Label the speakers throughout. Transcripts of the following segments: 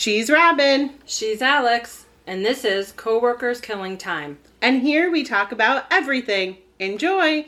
Speaker 1: She's Robin,
Speaker 2: She's Alex, and this is Coworkers Killing Time.
Speaker 1: and here we talk about everything. Enjoy!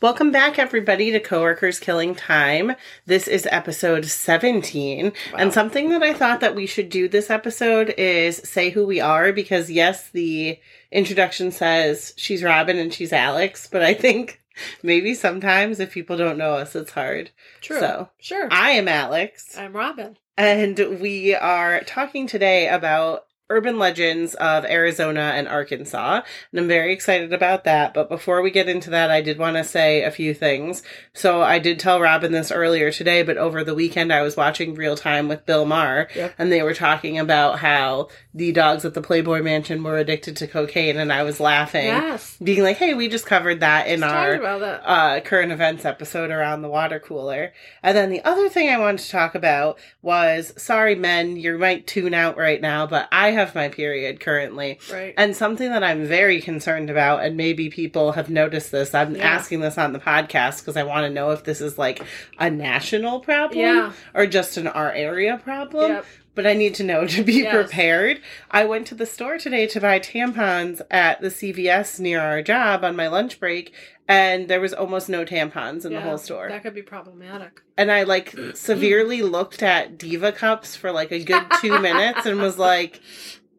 Speaker 1: Welcome back, everybody, to Coworkers Killing Time. This is episode 17. And something that I thought that we should do this episode is say who we are because, yes, the introduction says she's Robin and she's Alex, but I think maybe sometimes if people don't know us, it's hard.
Speaker 2: True.
Speaker 1: So,
Speaker 2: Sure.
Speaker 1: I am Alex,
Speaker 2: I'm Robin.
Speaker 1: and we are talking today about urban legends of Arizona and Arkansas. And I'm very excited about that. But before we get into that, I did want to say a few things. So I did tell Robin this earlier today, but over the weekend I was watching Real Time with Bill Maher
Speaker 2: Yep.
Speaker 1: and they were talking about how the dogs at the Playboy Mansion were addicted to cocaine and I was laughing.
Speaker 2: Yes.
Speaker 1: Being like, hey, we just covered that in
Speaker 2: Let's
Speaker 1: our
Speaker 2: that.
Speaker 1: uh, current events episode around the water cooler. And then the other thing I wanted to talk about was sorry, men, you might tune out right now, but I have my period currently.
Speaker 2: right.
Speaker 1: And something that I'm very concerned about, and maybe people have noticed this, I'm
Speaker 2: Yeah.
Speaker 1: asking this on the podcast because I want to know if this is like a national problem
Speaker 2: Yeah.
Speaker 1: or just an our area problem.
Speaker 2: Yep.
Speaker 1: But I need to know to be
Speaker 2: Yes.
Speaker 1: prepared. I went to the store today to buy tampons at the CVS near our job on my lunch break, and there was almost no tampons in the whole store.
Speaker 2: That could be problematic.
Speaker 1: And I like severely looked at Diva cups for like a good two minutes and was like,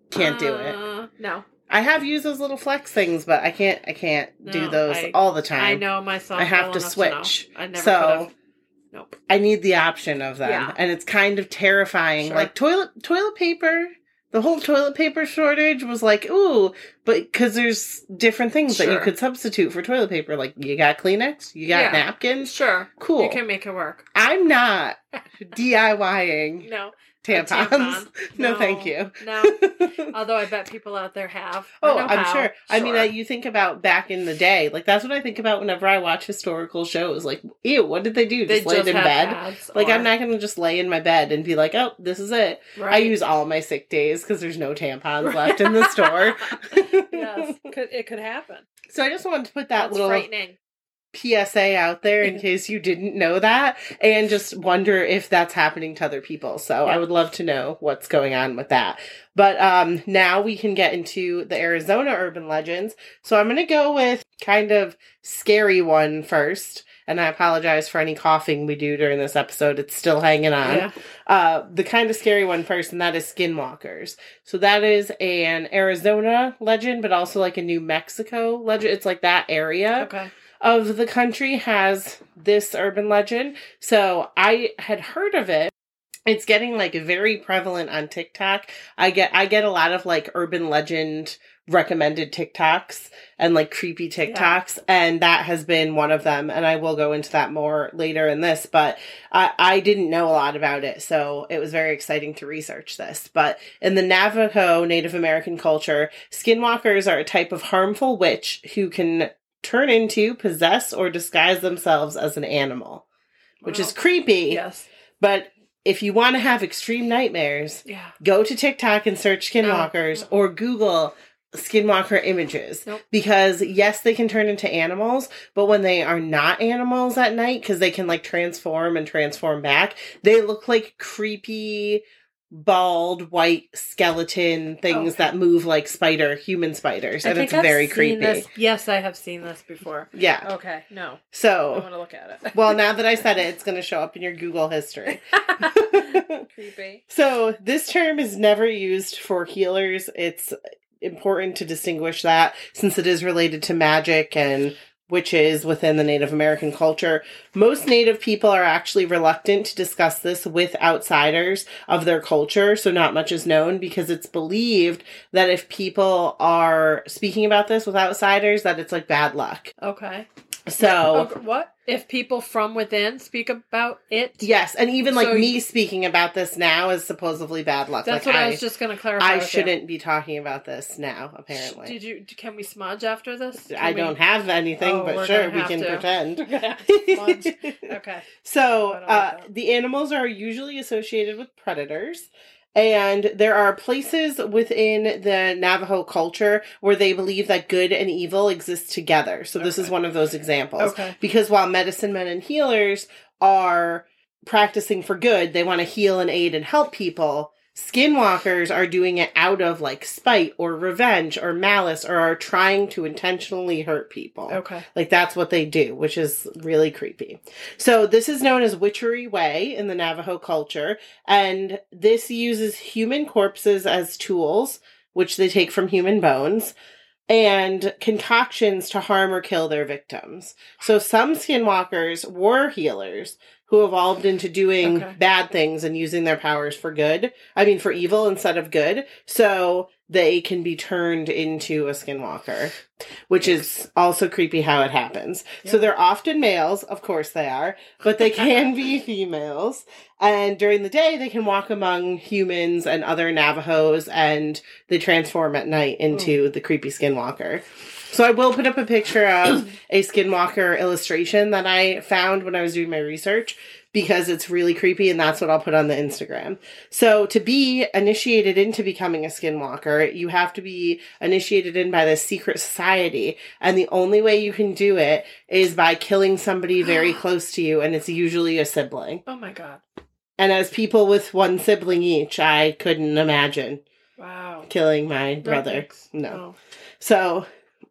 Speaker 1: can't do it.
Speaker 2: Uh, No.
Speaker 1: I have used those little flex things, but I can't. I can't do those
Speaker 2: I-
Speaker 1: all the time.
Speaker 2: I know myself.
Speaker 1: I have
Speaker 2: well
Speaker 1: to switch.
Speaker 2: know. I never
Speaker 1: So-.
Speaker 2: Nope.
Speaker 1: I need the option of them,
Speaker 2: Yeah.
Speaker 1: and it's kind of terrifying.
Speaker 2: Sure.
Speaker 1: Like toilet toilet paper. The whole toilet paper shortage was like, ooh, but because there's different things that you could substitute for toilet paper. Like you got Kleenex, you got
Speaker 2: Yeah.
Speaker 1: napkins.
Speaker 2: Sure.
Speaker 1: Cool.
Speaker 2: You can make it work.
Speaker 1: I'm not DIYing
Speaker 2: No. A
Speaker 1: tampons.
Speaker 2: tampon.
Speaker 1: No, thank you.
Speaker 2: No. Although I bet people out there have.
Speaker 1: Oh, I'm
Speaker 2: how.
Speaker 1: sure. I mean, uh, you think about back in the day, like that's what I think about whenever I watch historical shows. Like, ew, what did they do?
Speaker 2: they
Speaker 1: Just laid in bed? Like,
Speaker 2: or-
Speaker 1: I'm not going to just lay in my bed and be like, oh, this is it.
Speaker 2: Right.
Speaker 1: I use all my sick days because there's no tampons left in the store.
Speaker 2: yes, it could happen.
Speaker 1: So I just wanted to put that
Speaker 2: That's
Speaker 1: little
Speaker 2: frightening.
Speaker 1: PSA out there in case you didn't know that and just wonder if that's happening to other people. So I would love to know what's going on with that. But um now we can get into the Arizona urban legends. So I'm going to go with kind of scary one first. And I apologize for any coughing we do during this episode. It's still hanging on.
Speaker 2: Yeah.
Speaker 1: Uh, the kind of scary one first, and that is skinwalkers. So that is an Arizona legend, but also like a New Mexico legend. It's like that area
Speaker 2: Okay.
Speaker 1: Of the country has this urban legend. So I had heard of it. It's getting like very prevalent on TikTok. I get I get a lot of like urban legend recommended TikToks and like creepy TikToks and that has been one of them and I will go into that more later in this but I I didn't know a lot about it so it was very exciting to research this but in the Navajo Native American culture skinwalkers are a type of harmful witch who can turn into, possess, or disguise themselves as an animal, which is creepy.
Speaker 2: Yes.
Speaker 1: But if you want to have extreme nightmares,
Speaker 2: Yeah.
Speaker 1: go to TikTok and search uh-huh. skinwalkers
Speaker 2: No.
Speaker 1: or Google skinwalker images
Speaker 2: Nope.
Speaker 1: because yes they can turn into animals but when they are not animals at night because they can like transform and transform back they look like creepy bald white skeleton things
Speaker 2: Okay.
Speaker 1: that move like spider human spiders and it's
Speaker 2: I've
Speaker 1: very
Speaker 2: seen
Speaker 1: creepy
Speaker 2: This. Yes, I have seen this before.
Speaker 1: yeah
Speaker 2: Okay. No.
Speaker 1: So i
Speaker 2: want to look at it.
Speaker 1: well now that i said it it's going to show up in your google history
Speaker 2: Creepy.
Speaker 1: So this term is never used for healers. It's important to distinguish that since it is related to magic and witches within the Native American culture. Most Native people are actually reluctant to discuss this with outsiders of their culture, so not much is known because it's believed that if people are speaking about this with outsiders that it's like bad luck.
Speaker 2: Okay.
Speaker 1: So
Speaker 2: Okay, what if people from within speak about it?
Speaker 1: yes, and even like
Speaker 2: So
Speaker 1: me
Speaker 2: you-
Speaker 1: speaking about this now is supposedly bad luck.
Speaker 2: That's
Speaker 1: like
Speaker 2: what I, was just going to clarify.
Speaker 1: I shouldn't be talking about this now. Apparently,
Speaker 2: Did you? Can we smudge after this? Can
Speaker 1: I
Speaker 2: we-
Speaker 1: don't have anything,
Speaker 2: Oh,
Speaker 1: but sure we can
Speaker 2: to.
Speaker 1: pretend.
Speaker 2: We're gonna have to smudge. okay.
Speaker 1: So,
Speaker 2: I
Speaker 1: uh, the animals are usually associated with predators. And there are places within the Navajo culture where they believe that good and evil exist together. So, this is one of those examples.
Speaker 2: Okay.
Speaker 1: Because while medicine men and healers are practicing for good, they want to heal and aid and help people. Skinwalkers are doing it out of like spite or revenge or malice or are trying to intentionally hurt people.
Speaker 2: Okay.
Speaker 1: Like that's what they do, which is really creepy. So this is known as Witchery Way in the Navajo culture, and this uses human corpses as tools, which they take from human bones, and concoctions to harm or kill their victims. So some skinwalkers were healers who evolved into doing
Speaker 2: Okay.
Speaker 1: bad things and using their powers for good. I mean for evil instead of good. So they can be turned into a skinwalker which is also creepy how it happens. So they're often males, of course they are, but they can be females. And during the day, they can walk among humans and other Navajos, and they transform at night hmm. into the creepy skinwalker. So I will put up a picture of a skinwalker illustration that I found when I was doing my research because it's really creepy and that's what I'll put on the Instagram. So to be initiated into becoming a skinwalker, you have to be initiated in by the secret society. And the only way you can do it is by killing somebody very close to you, and it's usually a sibling.
Speaker 2: Oh my god.
Speaker 1: And as people with one sibling each, I couldn't imagine
Speaker 2: Wow.
Speaker 1: killing my brother.
Speaker 2: thanks.
Speaker 1: No. Oh. So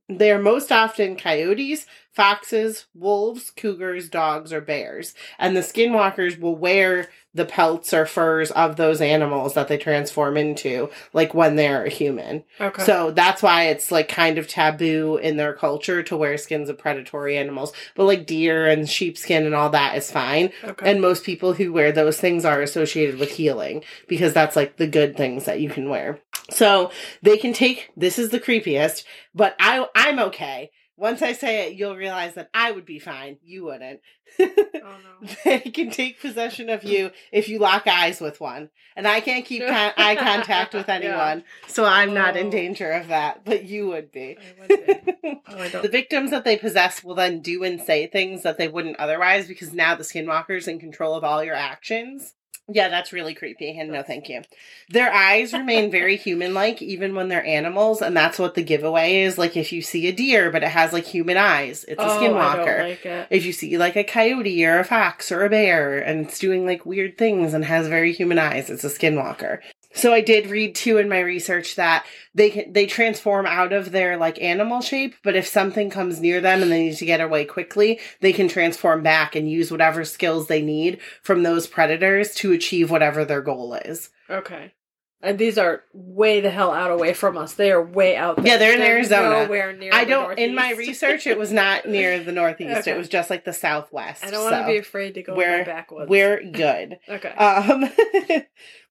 Speaker 1: they're most often coyotes, foxes, wolves, cougars, dogs, or bears. And the skinwalkers will wear the pelts or furs of those animals that they transform into, like when they're a human.
Speaker 2: Okay.
Speaker 1: So that's why it's like kind of taboo in their culture to wear skins of predatory animals. But like deer and sheepskin and all that is fine.
Speaker 2: okay.
Speaker 1: And most people who wear those things are associated with healing because that's like the good things that you can wear. So they can take this is the creepiest, but I I'm okay. Once I say it, you'll realize that I would be fine. You wouldn't.
Speaker 2: oh no.
Speaker 1: they can take possession of you if you lock eyes with one. And I can't keep con- eye contact with
Speaker 2: Yeah.
Speaker 1: anyone, so I'm not in
Speaker 2: Oh.
Speaker 1: danger of that, but you would be.
Speaker 2: Be. Oh.
Speaker 1: The victims that they possess will then do and say things that they wouldn't otherwise because now the skinwalker's in control of all your actions. Yeah, that's really creepy, and no thank you. Their eyes remain very human like even when they're animals, and that's what the giveaway is. Like if you see a deer but it has like human eyes, it's a
Speaker 2: oh,
Speaker 1: skinwalker.
Speaker 2: like it.
Speaker 1: if you see like a coyote or a fox or a bear and it's doing like weird things and has very human eyes, it's a skinwalker. So I did read too in my research that they can they transform out of their like animal shape, but if something comes near them and they need to get away quickly, they can transform back and use whatever skills they need from those predators to achieve whatever their goal is.
Speaker 2: Okay. And these are way the hell out away from us. They are way out there.
Speaker 1: Yeah, they're in Arizona.
Speaker 2: Nowhere near
Speaker 1: I don't in my research it was not near the northeast.
Speaker 2: Okay.
Speaker 1: It was just like the southwest.
Speaker 2: I don't want to be afraid to go
Speaker 1: we're-
Speaker 2: backwoods.
Speaker 1: We're good.
Speaker 2: okay.
Speaker 1: Um,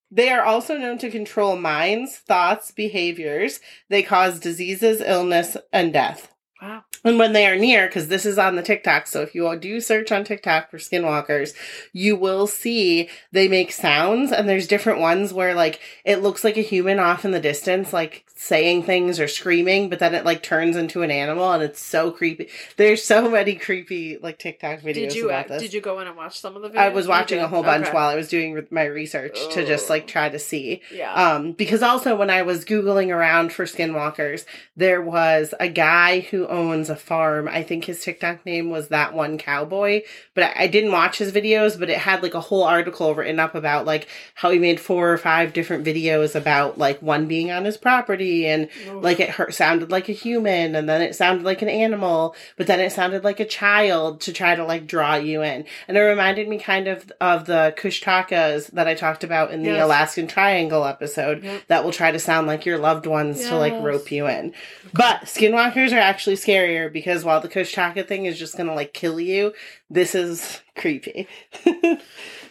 Speaker 1: they are also known to control minds, thoughts, behaviors. They cause diseases, illness, and death.
Speaker 2: Wow.
Speaker 1: And when they are near, because this is on the TikTok, so if you do search on TikTok for skinwalkers, you will see they make sounds, and there's different ones where like it looks like a human off in the distance, like saying things or screaming, but then it like turns into an animal, and it's so creepy. There's so many creepy like TikTok videos
Speaker 2: Did you
Speaker 1: about this.
Speaker 2: did you go in and watch some of the videos?
Speaker 1: I was watching a whole bunch
Speaker 2: Okay.
Speaker 1: while I was doing my research to just like
Speaker 2: Oh.
Speaker 1: try to see.
Speaker 2: Yeah.
Speaker 1: Um, because also when I was Googling around for skinwalkers, there was a guy who owns a farm. I think his TikTok name was that one cowboy, but I, I didn't watch his videos, but it had like a whole article written up about like how he made four or five different videos about like one being on his property and like it hurt, sounded like a human and then it sounded like an animal, but then it sounded like a child to try to like draw you in. And it reminded me kind of of the Kushtakas that I talked about in the
Speaker 2: Yes.
Speaker 1: Alaskan Triangle episode
Speaker 2: Yep.
Speaker 1: that will try to sound like your loved ones to like rope you in. But skinwalkers are actually scarier because while the Kushtaka thing is just gonna like kill you, this is creepy.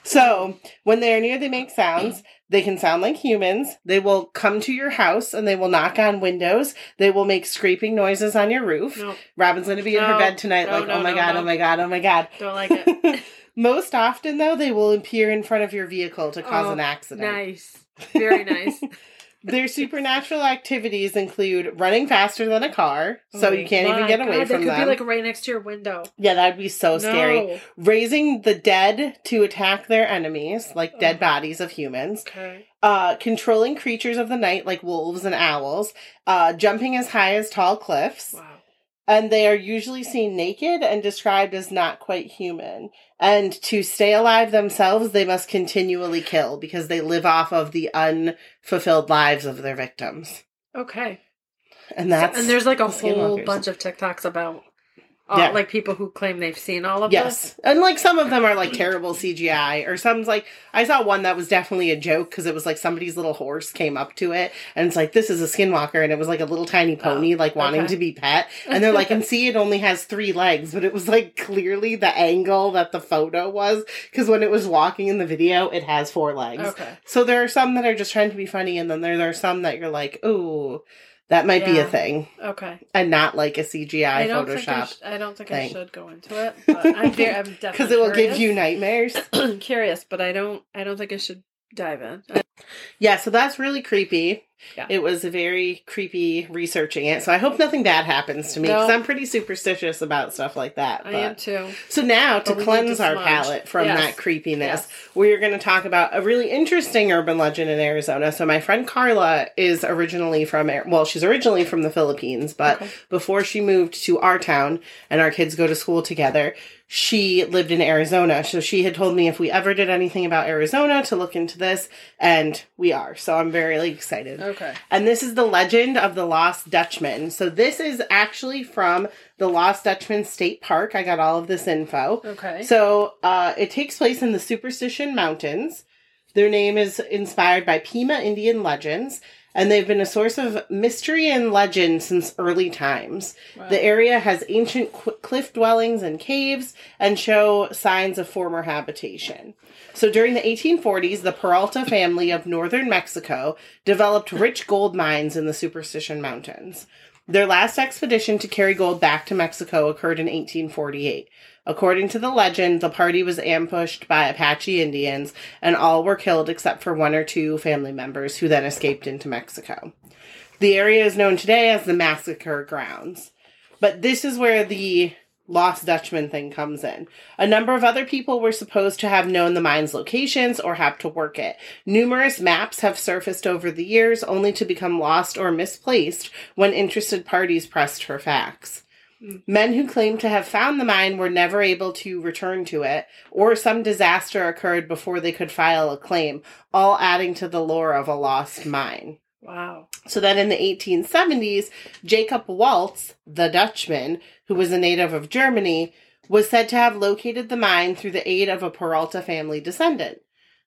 Speaker 1: So when they are near, they make sounds. They can sound like humans. They will come to your house and they will knock on windows. They will make scraping noises on your roof.
Speaker 2: No,
Speaker 1: Robin's to be in her bed tonight,
Speaker 2: No,
Speaker 1: like,
Speaker 2: no,
Speaker 1: oh my
Speaker 2: no,
Speaker 1: God,
Speaker 2: no.
Speaker 1: oh my God, oh my God.
Speaker 2: don't like it.
Speaker 1: Most often, though, they will appear in front of your vehicle to cause
Speaker 2: Oh,
Speaker 1: an accident.
Speaker 2: nice. Very nice.
Speaker 1: Their supernatural activities include running faster than a car, so
Speaker 2: Oh
Speaker 1: you can't even get away
Speaker 2: God,
Speaker 1: from
Speaker 2: They could
Speaker 1: them.
Speaker 2: be like right next to your window.
Speaker 1: yeah, that'd be so scary. Raising the dead to attack their enemies, like dead
Speaker 2: Ugh.
Speaker 1: bodies of humans.
Speaker 2: Okay.
Speaker 1: Uh, controlling creatures of the night, like wolves and owls. Uh, jumping as high as tall cliffs.
Speaker 2: Wow.
Speaker 1: And they are usually seen naked and described as not quite human. And to stay alive themselves, they must continually kill because they live off of the unfulfilled lives of their victims.
Speaker 2: Okay.
Speaker 1: And that's
Speaker 2: and there's like a whole bunch of TikToks about, uh,
Speaker 1: Yeah.
Speaker 2: like people who claim they've seen all of
Speaker 1: Yes.
Speaker 2: this.
Speaker 1: And like some of them are like terrible CGI or some's like I saw one that was definitely a joke because it was like somebody's little horse came up to it and it's like this is a skinwalker and it was like a little tiny pony like wanting
Speaker 2: Oh, okay.
Speaker 1: to be pet and they're like and see it only has three legs but it was like clearly the angle that the photo was because when it was walking in the video it has four legs.
Speaker 2: Okay.
Speaker 1: So there are some that are just trying to be funny and then there, there are some that you're like ooh that might be a thing
Speaker 2: Okay.
Speaker 1: and not like a CGI
Speaker 2: I don't think I,
Speaker 1: Photoshop
Speaker 2: sh- I don't think
Speaker 1: thing.
Speaker 2: I should go into it, but I'm, very, I'm definitely
Speaker 1: because it will give you nightmares.
Speaker 2: I'm curious, but I don't. I don't think I should dive in. I-
Speaker 1: Yeah, so that's really creepy.
Speaker 2: Yeah.
Speaker 1: It was a very creepy researching it. So I hope nothing bad happens to me because. I'm pretty superstitious about stuff like that.
Speaker 2: I am too.
Speaker 1: So now to
Speaker 2: But
Speaker 1: cleanse
Speaker 2: to
Speaker 1: our palate from
Speaker 2: Yes.
Speaker 1: that creepiness,
Speaker 2: Yes.
Speaker 1: we're going to talk about a really interesting urban legend in Arizona. So my friend Carla is originally from well, she's originally from the Philippines, but
Speaker 2: Okay.
Speaker 1: before she moved to our town and our kids go to school together, she lived in Arizona. So she had told me if we ever did anything about Arizona to look into this, and we are. So I'm very like, excited.
Speaker 2: Okay.
Speaker 1: And this is the legend of the Lost Dutchman. So this is actually from the Lost Dutchman State Park. I got all of this info.
Speaker 2: Okay.
Speaker 1: So uh, it takes place in the Superstition Mountains. Their name is inspired by Pima Indian legends, and they've been a source of mystery and legend since early times.
Speaker 2: Wow.
Speaker 1: The area has ancient qu- cliff dwellings and caves and show signs of former habitation. So during the 1840s, the Peralta family of northern Mexico developed rich gold mines in the Superstition Mountains. Their last expedition to carry gold back to Mexico occurred in 1848. According to the legend, the party was ambushed by Apache Indians, and all were killed except for one or two family members who then escaped into Mexico. The area is known today as the Massacre Grounds. But this is where the Lost Dutchman thing comes in. A number of other people were supposed to have known the mine's locations or have to work it. Numerous maps have surfaced over the years only to become lost or misplaced when interested parties pressed for facts. Hmm. Men who claimed to have found the mine were never able to return to it, or some disaster occurred before they could file a claim, all adding to the lore of a lost mine.
Speaker 2: Wow.
Speaker 1: So then in the 1870s, Jacob Waltz, the Dutchman, who was a native of Germany, was said to have located the mine through the aid of a Peralta family descendant.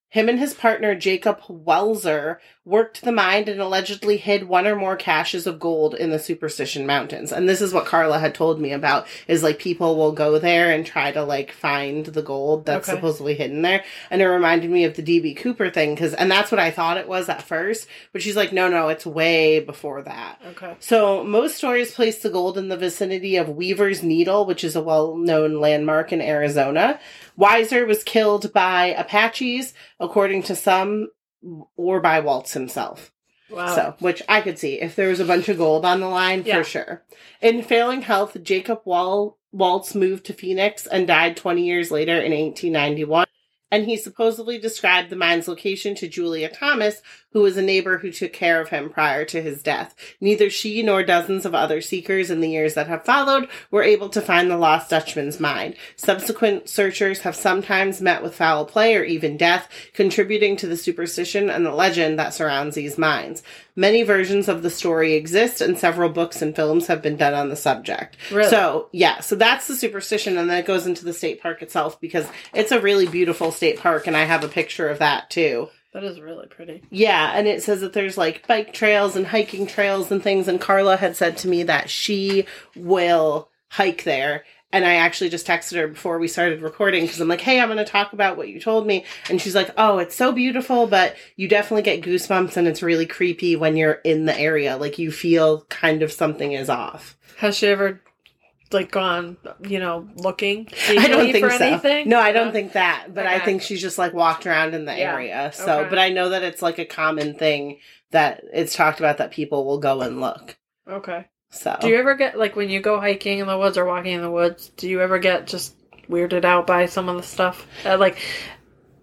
Speaker 1: Him and his partner Jacob Welzer worked the mine and allegedly hid one or more caches of gold in the Superstition Mountains. And this is what Carla had told me about is like people will go there and try to like find the gold that's
Speaker 2: Okay.
Speaker 1: supposedly hidden there. And it reminded me of the DB Cooper thing cuz and that's what I thought it was at first, but she's like no no, it's way before that.
Speaker 2: Okay.
Speaker 1: So, most stories place the gold in the vicinity of Weaver's Needle, which is a well known landmark in Arizona. Weiser was killed by Apaches, according to some, or by Waltz himself.
Speaker 2: Wow.
Speaker 1: So, which I could see if there was a bunch of gold on the line
Speaker 2: Yeah.
Speaker 1: for sure. In failing health, Jacob Wall- Waltz moved to Phoenix and died 20 years later in 1891. And he supposedly described the mine's location to Julia Thomas, who was a neighbor who took care of him prior to his death. Neither she nor dozens of other seekers in the years that have followed were able to find the lost Dutchman's mine. Subsequent searchers have sometimes met with foul play or even death, contributing to the superstition and the legend that surrounds these mines. Many versions of the story exist, and several books and films have been done on the subject.
Speaker 2: Really?
Speaker 1: So, yeah, so that's the superstition, and then it goes into the state park itself because it's a really beautiful state park, and I have a picture of that too.
Speaker 2: That is really pretty.
Speaker 1: Yeah, and it says that there's like bike trails and hiking trails and things, and Carla had said to me that she will hike there And I actually just texted her before we started recording because I'm like, hey, I'm going to talk about what you told me. And she's like, oh, it's so beautiful, but you definitely get goosebumps and it's really creepy when you're in the area. Like you feel kind of something is off.
Speaker 2: Has she ever like gone, you know, looking?
Speaker 1: I don't think
Speaker 2: for
Speaker 1: so.
Speaker 2: anything?
Speaker 1: No, I don't think that, but I think she's just like walked around in the
Speaker 2: Yeah.
Speaker 1: area. So,
Speaker 2: Okay.
Speaker 1: but I know that it's like a common thing that it's talked about that people will go and look.
Speaker 2: Okay.
Speaker 1: So,
Speaker 2: Do you ever get like when you go hiking in the woods or walking in the woods? Do you ever get just weirded out by some of the stuff, uh, like,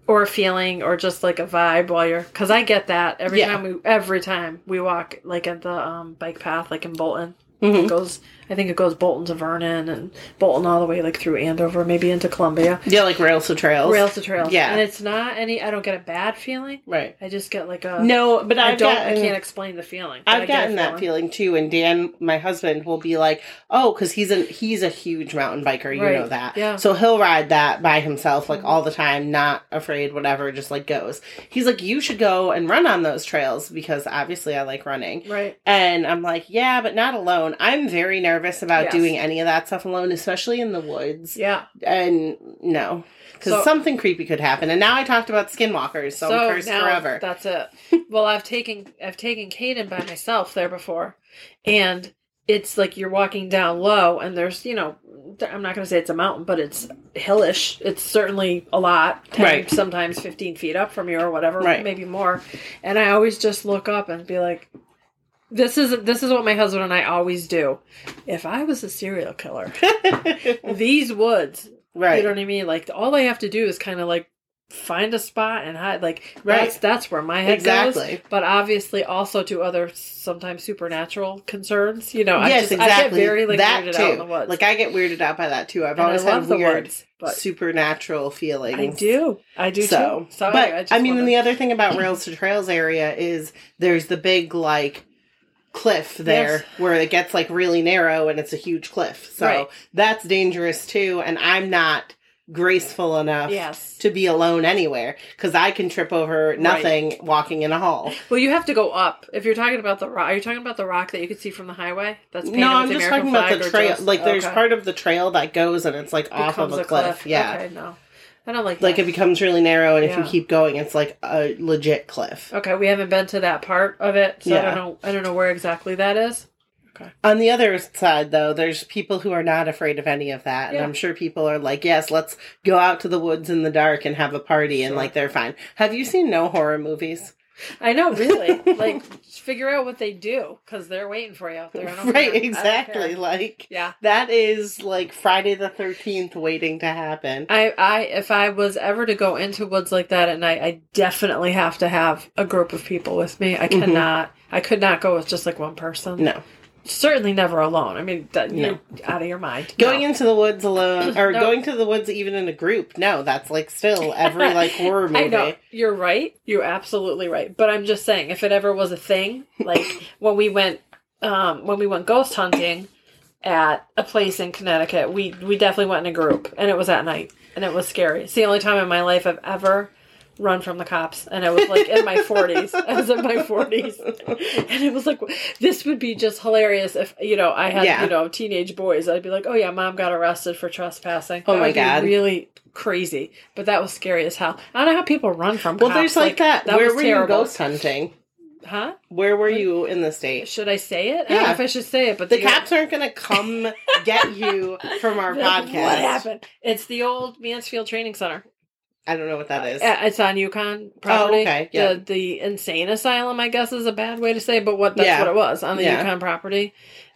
Speaker 2: or a feeling, or just like a vibe while you're? Because I get that every
Speaker 1: Yeah.
Speaker 2: time we every time we walk like at the um, bike path, like in Bolton.
Speaker 1: Mhm.
Speaker 2: It goes. I think it goes Bolton to Vernon and Bolton all the way like through Andover, maybe into Columbia.
Speaker 1: yeah, like rails to trails.
Speaker 2: Rails to trails.
Speaker 1: Yeah.
Speaker 2: and it's not any. I don't get a bad feeling.
Speaker 1: Right.
Speaker 2: I just get like a.
Speaker 1: No, but
Speaker 2: I
Speaker 1: I've
Speaker 2: don't.
Speaker 1: gotten,
Speaker 2: I can't explain the feeling. I
Speaker 1: I've gotten that feeling too. And Dan, my husband, will be like, "Oh, because he's a he's a huge mountain biker. You
Speaker 2: Right.
Speaker 1: know that.
Speaker 2: Yeah. Mm-hmm.
Speaker 1: So he'll ride that by himself, like all the time, not afraid, whatever. Just like goes. He's like, you should go and run on those trails because obviously I like running.
Speaker 2: Right.
Speaker 1: And I'm like, yeah, but not alone. I'm very nervous about
Speaker 2: Yes.
Speaker 1: doing any of that stuff alone, especially in the woods.
Speaker 2: Yeah.
Speaker 1: And no, because
Speaker 2: So-
Speaker 1: something creepy could happen. And now I talked about skinwalkers, so, I'm cursed
Speaker 2: now
Speaker 1: forever.
Speaker 2: That's it. well, I've taken I've taken Caden by myself there before, and it's like you're walking down low, and there's you know I'm not going to say it's a mountain, but it's hillish. It's certainly a lot, 10,
Speaker 1: Right.
Speaker 2: sometimes 15 feet up from you or whatever,
Speaker 1: Right.
Speaker 2: maybe more. And I always just look up and be like. This is this is what my husband and I always do. If I was a serial killer, these woods
Speaker 1: right.
Speaker 2: you know what I mean? Like all I have to do is kind of like find a spot and hide. Like
Speaker 1: Right.
Speaker 2: that's that's where my head
Speaker 1: Exactly.
Speaker 2: goes. But obviously, also to other sometimes supernatural concerns. You know, I
Speaker 1: yes,
Speaker 2: just, I get
Speaker 1: exactly.
Speaker 2: very like
Speaker 1: that
Speaker 2: weirded
Speaker 1: too.
Speaker 2: out in the woods.
Speaker 1: Like I get weirded out by that too. I've
Speaker 2: And I
Speaker 1: always had
Speaker 2: the
Speaker 1: weird
Speaker 2: woods,
Speaker 1: supernatural feelings.
Speaker 2: I do, I do
Speaker 1: so,
Speaker 2: too. So
Speaker 1: but I,
Speaker 2: just
Speaker 1: mean,
Speaker 2: wanted-
Speaker 1: and the other thing about rails to trails area is there's the big like cliff there
Speaker 2: Yes.
Speaker 1: where it gets like really narrow and it's a huge cliff. So
Speaker 2: Right.
Speaker 1: that's dangerous too. And I'm not graceful enough
Speaker 2: yes.
Speaker 1: to be alone anywhere because I can trip over nothing walking in a hall.
Speaker 2: Well, you have to go up if you're talking about the rock. Are you talking about the rock that you could see from the highway? That's painted
Speaker 1: No, I'm just
Speaker 2: American
Speaker 1: talking about the trail.
Speaker 2: just-
Speaker 1: like there's
Speaker 2: okay.
Speaker 1: part of the trail that goes and it's like off of a cliff. Yeah.
Speaker 2: Okay, no, I don't like
Speaker 1: Like
Speaker 2: that.
Speaker 1: it becomes really narrow, and if you keep going, it's like a legit cliff.
Speaker 2: Okay, we haven't been to that part of it, so I don't know. I don't know where exactly that is. Okay.
Speaker 1: On the other side, though, there's people who are not afraid of any of that, and I'm sure people are like, "Yes, let's go out to the woods in the dark and have a party," and like they're fine. Have you seen no horror movies?
Speaker 2: I know, really. like, figure out what they do because they're waiting for you out there. I don't care. I
Speaker 1: right,
Speaker 2: don't
Speaker 1: exactly.
Speaker 2: care.
Speaker 1: Like
Speaker 2: Yeah.
Speaker 1: that is like Friday the Thirteenth waiting to happen.
Speaker 2: I, I, if I was ever to go into woods like that at night, I definitely have to have a group of people with me. I
Speaker 1: Mhm.
Speaker 2: cannot, I could not go with just like one person.
Speaker 1: No,
Speaker 2: Certainly never alone. I mean, that,
Speaker 1: No.
Speaker 2: you're out of your mind.
Speaker 1: going
Speaker 2: No.
Speaker 1: into the woods alone or
Speaker 2: No.
Speaker 1: going to the woods even in a group. No, that's like still every like horror movie.
Speaker 2: I know you're right. You're absolutely right. But I'm just saying, if it ever was a thing, like when we went, um, when we went ghost hunting at a place in Connecticut, we we definitely went in a group, and it was at night, and it was scary. It's the only time in my life I've ever run from the cops, and I was like in my 40s. I was in my 40s, and it was like this would be just hilarious if you know I had
Speaker 1: Yeah.
Speaker 2: you know teenage boys. I'd be like, oh yeah, mom got arrested for trespassing.
Speaker 1: Oh
Speaker 2: That
Speaker 1: my God.
Speaker 2: really crazy. But that was scary as hell. I don't know how people run from.
Speaker 1: Well,
Speaker 2: cops.
Speaker 1: there's like, that. Where
Speaker 2: was
Speaker 1: were
Speaker 2: terrible.
Speaker 1: you ghost hunting?
Speaker 2: Huh?
Speaker 1: Where were you in the state?
Speaker 2: Should I say it? I don't know
Speaker 1: Yeah.
Speaker 2: if I should say it, but
Speaker 1: The cops aren't going to come get you from our podcast.
Speaker 2: What happened? It's the old Mansfield Training Center.
Speaker 1: I don't know what that is.
Speaker 2: Uh, It's on UConn property.
Speaker 1: okay, yeah.
Speaker 2: The the insane asylum, I guess, is a bad way to say, it, but what that's
Speaker 1: Yeah.
Speaker 2: what it was on the
Speaker 1: Yeah.
Speaker 2: UConn property,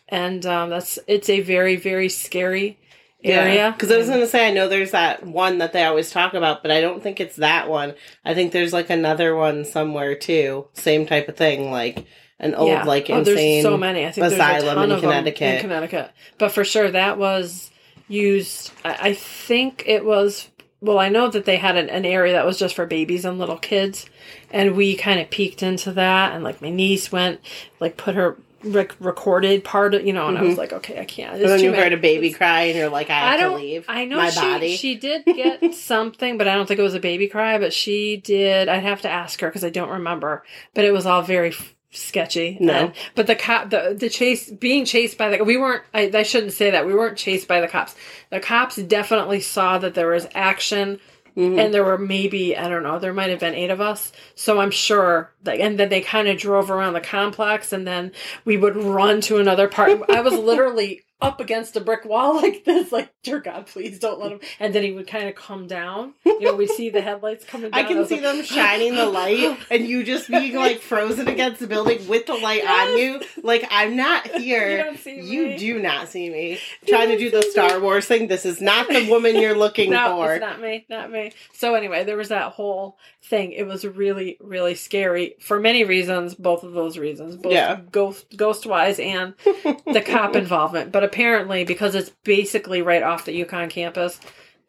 Speaker 2: and um, that's it's a very very scary area.
Speaker 1: Because I was going to say, I know there's that one that they always talk about, but I don't think it's that one. I think there's like another one somewhere too. Same type of thing, like an old,
Speaker 2: Yeah.
Speaker 1: like
Speaker 2: oh,
Speaker 1: insane.
Speaker 2: there's so many. I think
Speaker 1: asylum in Connecticut.
Speaker 2: in Connecticut, but for sure that was used. I, I think it was. Well, I know that they had an, an area that was just for babies and little kids, and we kind of peeked into that. And like my niece went, like put her rec- recorded part of, you know, and I was like, okay, I can't.
Speaker 1: Mm-hmm. And then you heard a baby cry, and you're like, I have
Speaker 2: I
Speaker 1: to
Speaker 2: don't.
Speaker 1: leave.
Speaker 2: I know
Speaker 1: my
Speaker 2: she
Speaker 1: body.
Speaker 2: she did get something, but I don't think it was a baby cry. But she did. I'd have to ask her because I don't remember. But it was all very sketchy.
Speaker 1: No.
Speaker 2: And- but the cop, the the chase, being chased by the we weren't. I, I shouldn't say that we weren't chased by the cops. The cops definitely saw that there was action.
Speaker 1: Mhm.
Speaker 2: And there were maybe I don't know. There might have been eight of us, so I'm sure that. And then they kind of drove around the complex, and then we would run to another part. I was literally up against a brick wall like this, like dear God, please don't let him. And then he would kind of come down. You know, we see the headlights coming down.
Speaker 1: I can
Speaker 2: was
Speaker 1: see
Speaker 2: like,
Speaker 1: them shining the light and you just being like frozen against the building with the light on you. Like I'm not here.
Speaker 2: You don't see
Speaker 1: You
Speaker 2: me.
Speaker 1: do not see me. Trying to
Speaker 2: don't
Speaker 1: the Star Wars thing. This is not the woman you're looking
Speaker 2: no,
Speaker 1: for.
Speaker 2: it's not me, not me. So anyway, there was that whole thing. It was really, really scary for many reasons. Both of those reasons, both
Speaker 1: Yeah.
Speaker 2: ghost, ghost wise, and the cop involvement. But apparently, because it's basically right off the UConn campus,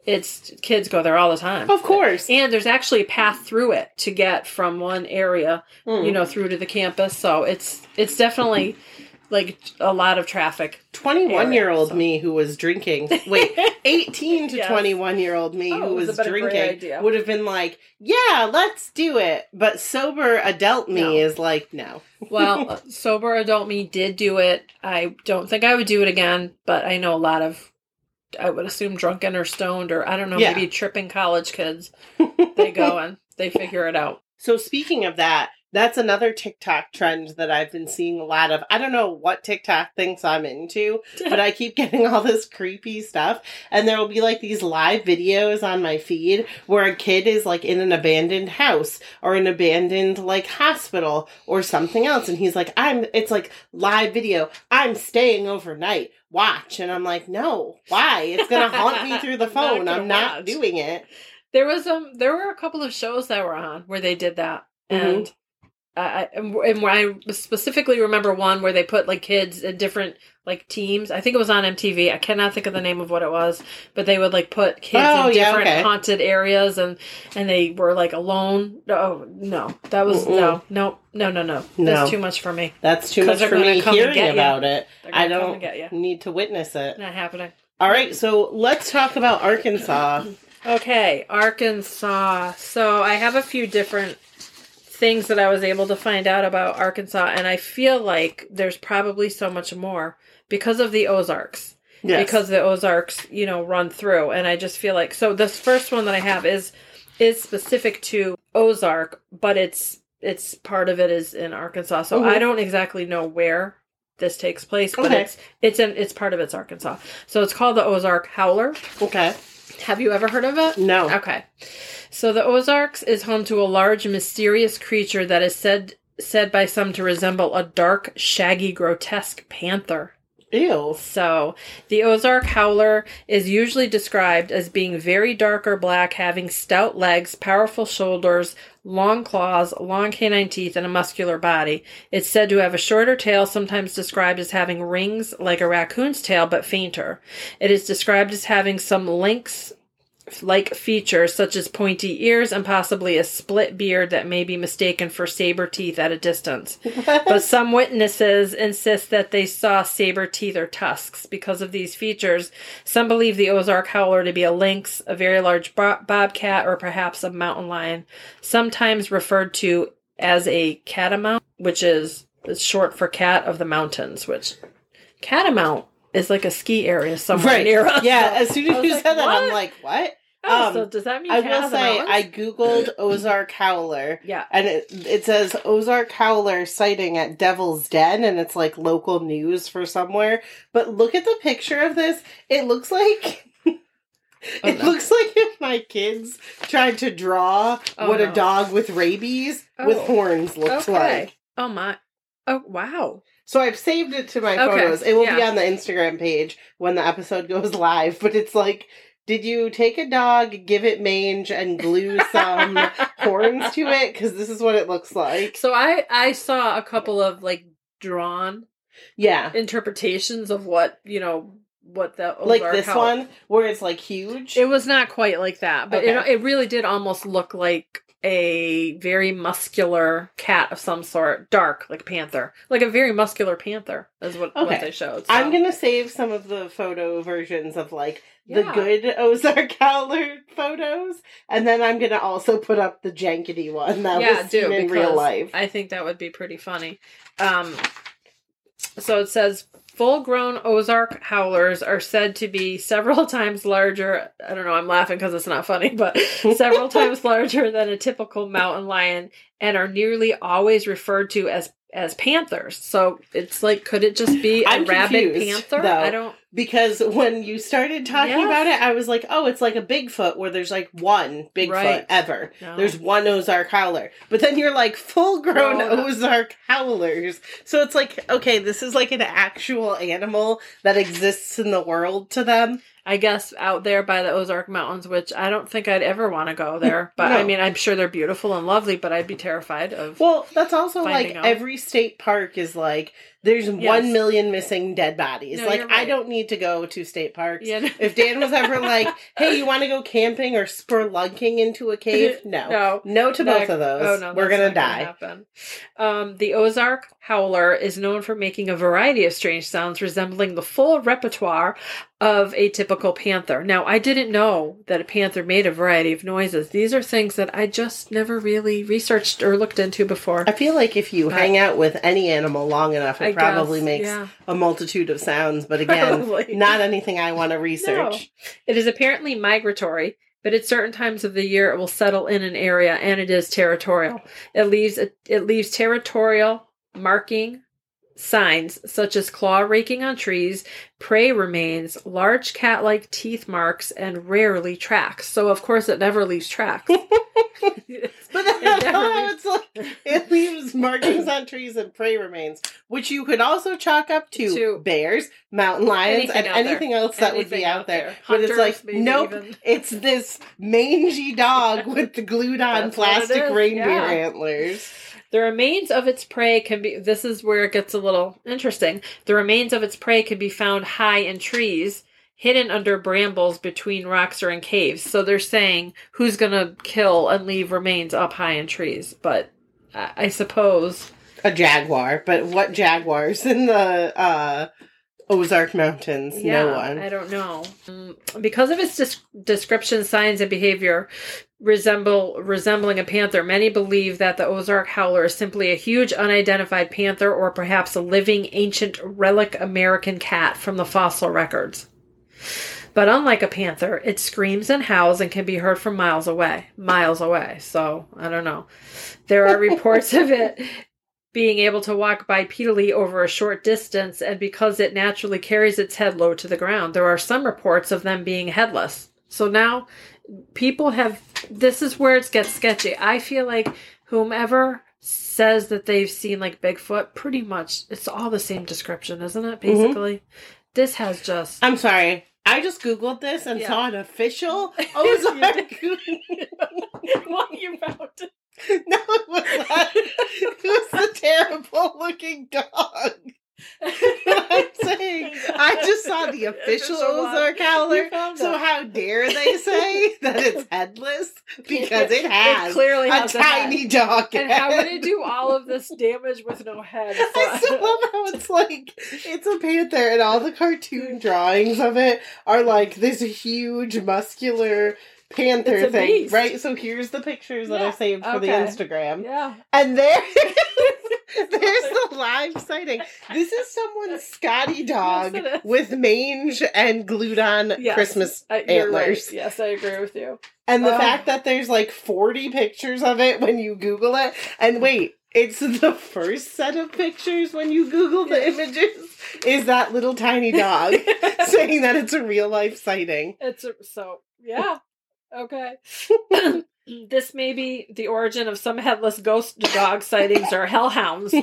Speaker 2: it's kids go there all the time.
Speaker 1: Of course.
Speaker 2: And there's actually a path through it to get from one area,
Speaker 1: Mm.
Speaker 2: you know, through to the campus. So it's it's definitely like a lot of traffic.
Speaker 1: 21 year old
Speaker 2: so-
Speaker 1: me who was drinking. Wait, 18 to
Speaker 2: Yes.
Speaker 1: 21 year old me
Speaker 2: Oh,
Speaker 1: who was
Speaker 2: would've been a great
Speaker 1: drinking would have been like, yeah, let's do it. But sober adult me
Speaker 2: No.
Speaker 1: is like, no.
Speaker 2: Well, sober adult me did do it. I don't think I would do it again, but I know a lot of, I would assume drunken or stoned or I don't know,
Speaker 1: Yeah.
Speaker 2: maybe tripping college kids. They go and they figure it out.
Speaker 1: So speaking of that, that's another TikTok trend that I've been seeing a lot of. I don't know what TikTok thinks I'm into, but I keep getting all this creepy stuff. And there will be like these live videos on my feed where a kid is like in an abandoned house or an abandoned like hospital or something else. And he's like, I'm, it's like live video. I'm staying overnight. Watch. And I'm like, no, why? It's going to haunt me through the
Speaker 2: I'm not
Speaker 1: phone. I'm not
Speaker 2: watch.
Speaker 1: doing it.
Speaker 2: There was um, there were a couple of shows that were on where they did that,
Speaker 1: Mhm.
Speaker 2: and I I- and and I specifically remember one where they put like kids in different like teams. I think it was on MTV. I cannot think of the name of what it was, but they would like put kids
Speaker 1: Oh,
Speaker 2: in
Speaker 1: yeah,
Speaker 2: different
Speaker 1: okay.
Speaker 2: haunted areas, and and they were like alone. Oh no, that was
Speaker 1: Mm-mm.
Speaker 2: no, no, no, no, no.
Speaker 1: No.
Speaker 2: That's too much for me.
Speaker 1: That's too much for me hearing about it. I don't
Speaker 2: you.
Speaker 1: need to witness it.
Speaker 2: Not happening.
Speaker 1: All right, so let's talk about Arkansas.
Speaker 2: Okay, Arkansas. So I have a few different things that I was able to find out about Arkansas, and I feel like there's probably so much more because of the Ozarks.
Speaker 1: Yes.
Speaker 2: Because the Ozarks, you know, run through, and I just feel like so. This first one that I have is is specific to Ozark, but it's it's part of it is in Arkansas. So
Speaker 1: Mhm.
Speaker 2: I don't exactly know where this takes place, but
Speaker 1: Okay.
Speaker 2: it's it's in it's part of it's Arkansas. So it's called the Ozark Howler.
Speaker 1: okay.
Speaker 2: Have you ever heard of it?
Speaker 1: No.
Speaker 2: Okay. So the Ozarks is home to a large mysterious creature that is said said by some to resemble a dark, shaggy, grotesque panther.
Speaker 1: Ew.
Speaker 2: So, the Ozark howler is usually described as being very dark or black, having stout legs, powerful shoulders, long claws, long canine teeth, and a muscular body. It's said to have a shorter tail, sometimes described as having rings like a raccoon's tail, but fainter. It is described as having some lynx like features such as pointy ears and possibly a split beard that may be mistaken for saber teeth at a distance. But some witnesses insist that they saw saber teeth or tusks. Because of these features, some believe the Ozark howler to be a lynx, a very large bo- bobcat, or perhaps a mountain lion, sometimes referred to as a catamount, which is short for cat of the mountains, which catamount is like a ski area somewhere
Speaker 1: right.
Speaker 2: near us.
Speaker 1: Yeah, as soon as you
Speaker 2: like,
Speaker 1: said that, I'm like, what?
Speaker 2: Oh,
Speaker 1: Um,
Speaker 2: so does that mean
Speaker 1: I will say,
Speaker 2: mountains?
Speaker 1: I googled Ozark Howler,
Speaker 2: yeah.
Speaker 1: and it it says Ozark Howler sighting at Devil's Den, and it's like local news for somewhere. But look at the picture of this; it looks like.
Speaker 2: Oh,
Speaker 1: it
Speaker 2: no.
Speaker 1: looks like if my kids tried to draw
Speaker 2: Oh,
Speaker 1: what
Speaker 2: no.
Speaker 1: a dog with rabies with
Speaker 2: Oh.
Speaker 1: horns looks
Speaker 2: Okay.
Speaker 1: like.
Speaker 2: Oh my. Oh wow.
Speaker 1: So I've saved it to my
Speaker 2: Okay,
Speaker 1: photos. It will be on the Instagram page when the episode goes live. But it's like, did you take a dog, give it mange, and glue some horns to it? Because this is what it looks like.
Speaker 2: So I I saw a couple of like drawn
Speaker 1: Yeah,
Speaker 2: interpretations of what you know what the
Speaker 1: like this one where it's like huge.
Speaker 2: It was not quite like that, but
Speaker 1: Okay.
Speaker 2: it it really did almost look like a very muscular cat of some sort, dark like a panther, like a very muscular panther is what, what
Speaker 1: Okay.
Speaker 2: they showed. so.
Speaker 1: I'm gonna save some of the photo versions of like the good Ozark Howler photos, and then I'm gonna also put up the jankety one that
Speaker 2: yeah,
Speaker 1: was
Speaker 2: do
Speaker 1: in real life.
Speaker 2: I think that would be pretty funny. Um, so it says full-grown Ozark howlers are said to be several times larger. I don't know. I'm laughing because it's not funny, but several times larger than a typical mountain lion, and are nearly always referred to as as panthers. So it's like, could it just be a
Speaker 1: I'm
Speaker 2: rabid
Speaker 1: confused,
Speaker 2: panther?
Speaker 1: though.
Speaker 2: I don't.
Speaker 1: because when you started talking about it, I was like, oh, it's like a Bigfoot where there's like one Bigfoot
Speaker 2: Right.
Speaker 1: ever.
Speaker 2: No.
Speaker 1: There's one Ozark Howler. But then you're like full grown
Speaker 2: no.
Speaker 1: Ozark Howlers. So it's like, okay, this is like an actual animal that exists in the world to them.
Speaker 2: I guess out there by the Ozark Mountains, which I don't think I'd ever want to go there. But I mean, I'm sure they're beautiful and lovely, but I'd be terrified of.
Speaker 1: Well, that's also like
Speaker 2: out.
Speaker 1: every state park is like, there's
Speaker 2: Yes.
Speaker 1: one million missing dead bodies.
Speaker 2: No,
Speaker 1: like,
Speaker 2: you're
Speaker 1: I don't need to go to state parks.
Speaker 2: Yeah.
Speaker 1: If Dan was ever like, hey, you want to go camping or spelunking into a cave? No.
Speaker 2: No.
Speaker 1: No to both of those.
Speaker 2: Oh no,
Speaker 1: We're gonna die.
Speaker 2: happen. Um, the Ozark howler is known for making a variety of strange sounds resembling the full repertoire of a typical panther. Now, I didn't know that a panther made a variety of noises. These are things that I just never really researched or looked into before.
Speaker 1: I feel like if you
Speaker 2: But-
Speaker 1: hang out with any animal long enough, it
Speaker 2: I
Speaker 1: probably
Speaker 2: guess,
Speaker 1: makes
Speaker 2: yeah.
Speaker 1: a multitude of sounds. But again,
Speaker 2: Probably.
Speaker 1: not anything I want to research.
Speaker 2: It is apparently migratory, but at certain times of the year it will settle in an area and it is territorial. It leaves it leaves territorial marking signs such as claw raking on trees, prey remains, large cat-like teeth marks, and rarely tracks. So of course it never leaves tracks.
Speaker 1: But
Speaker 2: It
Speaker 1: that's how
Speaker 2: leaves-
Speaker 1: it's like it leaves markings on trees and prey remains, which you could also chalk up to,
Speaker 2: To-
Speaker 1: bears, mountain lions,
Speaker 2: Anything
Speaker 1: and anything else that would be
Speaker 2: Anything
Speaker 1: out there.
Speaker 2: there.
Speaker 1: But it's like, nope,
Speaker 2: even.
Speaker 1: it's this mangy dog with the glued on
Speaker 2: That's what it
Speaker 1: plastic reindeer
Speaker 2: yeah.
Speaker 1: antlers.
Speaker 2: The remains of its prey can be this is where it gets a little interesting. The remains of its prey can be found high in trees, hidden under brambles between rocks or in caves. So they're saying who's gonna kill and leave remains up high in trees. But I, I suppose
Speaker 1: A jaguar, but what jaguars in the uh, Ozark Mountains?
Speaker 2: yeah,
Speaker 1: no one.
Speaker 2: I don't know. Mm, Because of its des- description, signs, and behavior resemble resembling a panther, many believe that the Ozark howler is simply a huge unidentified panther or perhaps a living ancient relic American cat from the fossil records. But unlike a panther, it screams and howls and can be heard from miles away. Miles away. So, I don't know. There are reports of it being able to walk bipedally over a short distance, and because it naturally carries its head low to the ground, there are some reports of them being headless. So now people have this is where it gets sketchy. I feel like whomever says that they've seen like Bigfoot, pretty much it's all the same description, isn't it?
Speaker 1: Mhm.
Speaker 2: Basically. This has just
Speaker 1: I'm sorry. I just googled this and
Speaker 2: Yeah.
Speaker 1: saw an official Ozark.
Speaker 2: what you found.
Speaker 1: no, it was not. It was the terrible looking dog. I'm saying I just saw the official. Ozark Howler. So how dare they say that it's headless? Because it has
Speaker 2: It clearly
Speaker 1: a
Speaker 2: has a head.
Speaker 1: tiny dog.
Speaker 2: And how would it do all of this damage with no head? So
Speaker 1: I still love how it's like it's a panther, and all the cartoon drawings of it are like this huge muscular panther thing,
Speaker 2: beast.
Speaker 1: right? So here's the pictures that I saved for the. Instagram,
Speaker 2: yeah.
Speaker 1: and there, there's the live sighting. This is someone's Scotty dog
Speaker 2: Yes,
Speaker 1: with mange and glued on
Speaker 2: Yes.
Speaker 1: Christmas
Speaker 2: Uh, you're right.
Speaker 1: antlers.
Speaker 2: Yes, I agree with you.
Speaker 1: And the
Speaker 2: Oh.
Speaker 1: fact that there's like 40 pictures of it when you Google it. And wait, it's the first set of pictures when you Google the images is that little tiny dog saying that it's a real life sighting.
Speaker 2: It's a, so yeah. Okay. this may be the origin of some headless ghost dog sightings or hellhounds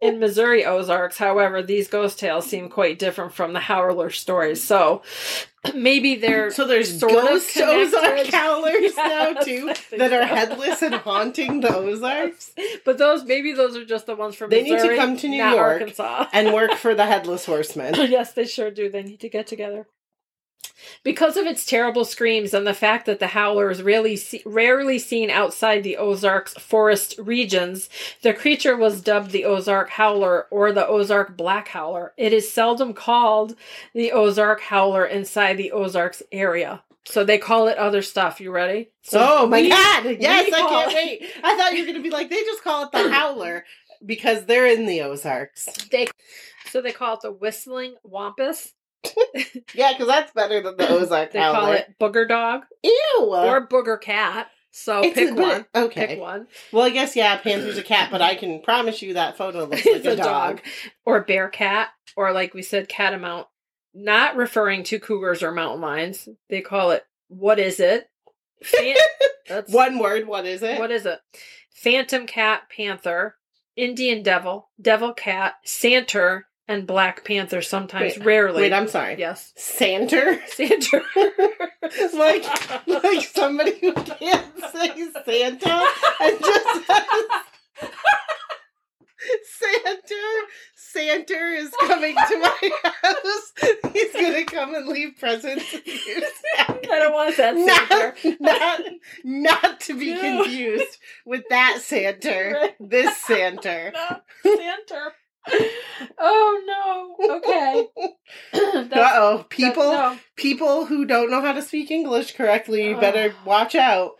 Speaker 2: in Missouri Ozarks. However, these ghost tales seem quite different from the Howler stories. So maybe they're
Speaker 1: So there's ghost Ozark howlers now too that are
Speaker 2: so.
Speaker 1: headless and haunting the Ozarks
Speaker 2: but those maybe those are just the ones from
Speaker 1: They need to come to New York
Speaker 2: Arkansas.
Speaker 1: and work for the headless horseman.
Speaker 2: yes, they sure do. They need to get together. Because of its terrible screams and the fact that the howler is rarely, se- rarely seen outside the Ozarks forest regions, the creature was dubbed the Ozark Howler or the Ozark Black Howler. It is seldom called the Ozark Howler inside the Ozarks area. So they call it other stuff. You ready? So
Speaker 1: oh my
Speaker 2: we-
Speaker 1: god! Yes, I can't
Speaker 2: it-
Speaker 1: wait. I thought you were gonna be like they just call it the howler because they're in the Ozarks.
Speaker 2: They, so they call it the Whistling Wampus.
Speaker 1: Yeah, because that's better than the Ozark
Speaker 2: They call it Booger Dog
Speaker 1: Ew.
Speaker 2: or Booger Cat. So
Speaker 1: It's
Speaker 2: pick
Speaker 1: a-
Speaker 2: one.
Speaker 1: okay.
Speaker 2: Pick one.
Speaker 1: Well, I guess yeah, Panther's a cat, but I can promise you that photo looks like
Speaker 2: It's
Speaker 1: a, dog.
Speaker 2: Or bear cat. Or like we said, catamount. Not referring to cougars or mountain lions. They call it what is it? Fan- that's
Speaker 1: One word. What is it?
Speaker 2: what is it? Phantom cat, panther, Indian devil, devil cat, santer, and black panther. Sometimes,
Speaker 1: Wait,
Speaker 2: rarely.
Speaker 1: Wait, I'm sorry.
Speaker 2: yes,
Speaker 1: Santer.
Speaker 2: santer.
Speaker 1: like like somebody who can't say Santa and just says Santa. Santa is coming to my house. He's gonna come and leave presents.
Speaker 2: I don't want that santer.
Speaker 1: not, not, not to be confused with that Santa. This Santa.
Speaker 2: No, santer. Oh no. Okay.
Speaker 1: Uh oh, people
Speaker 2: that-
Speaker 1: people who don't know how to speak English correctly
Speaker 2: Oh.
Speaker 1: better watch out.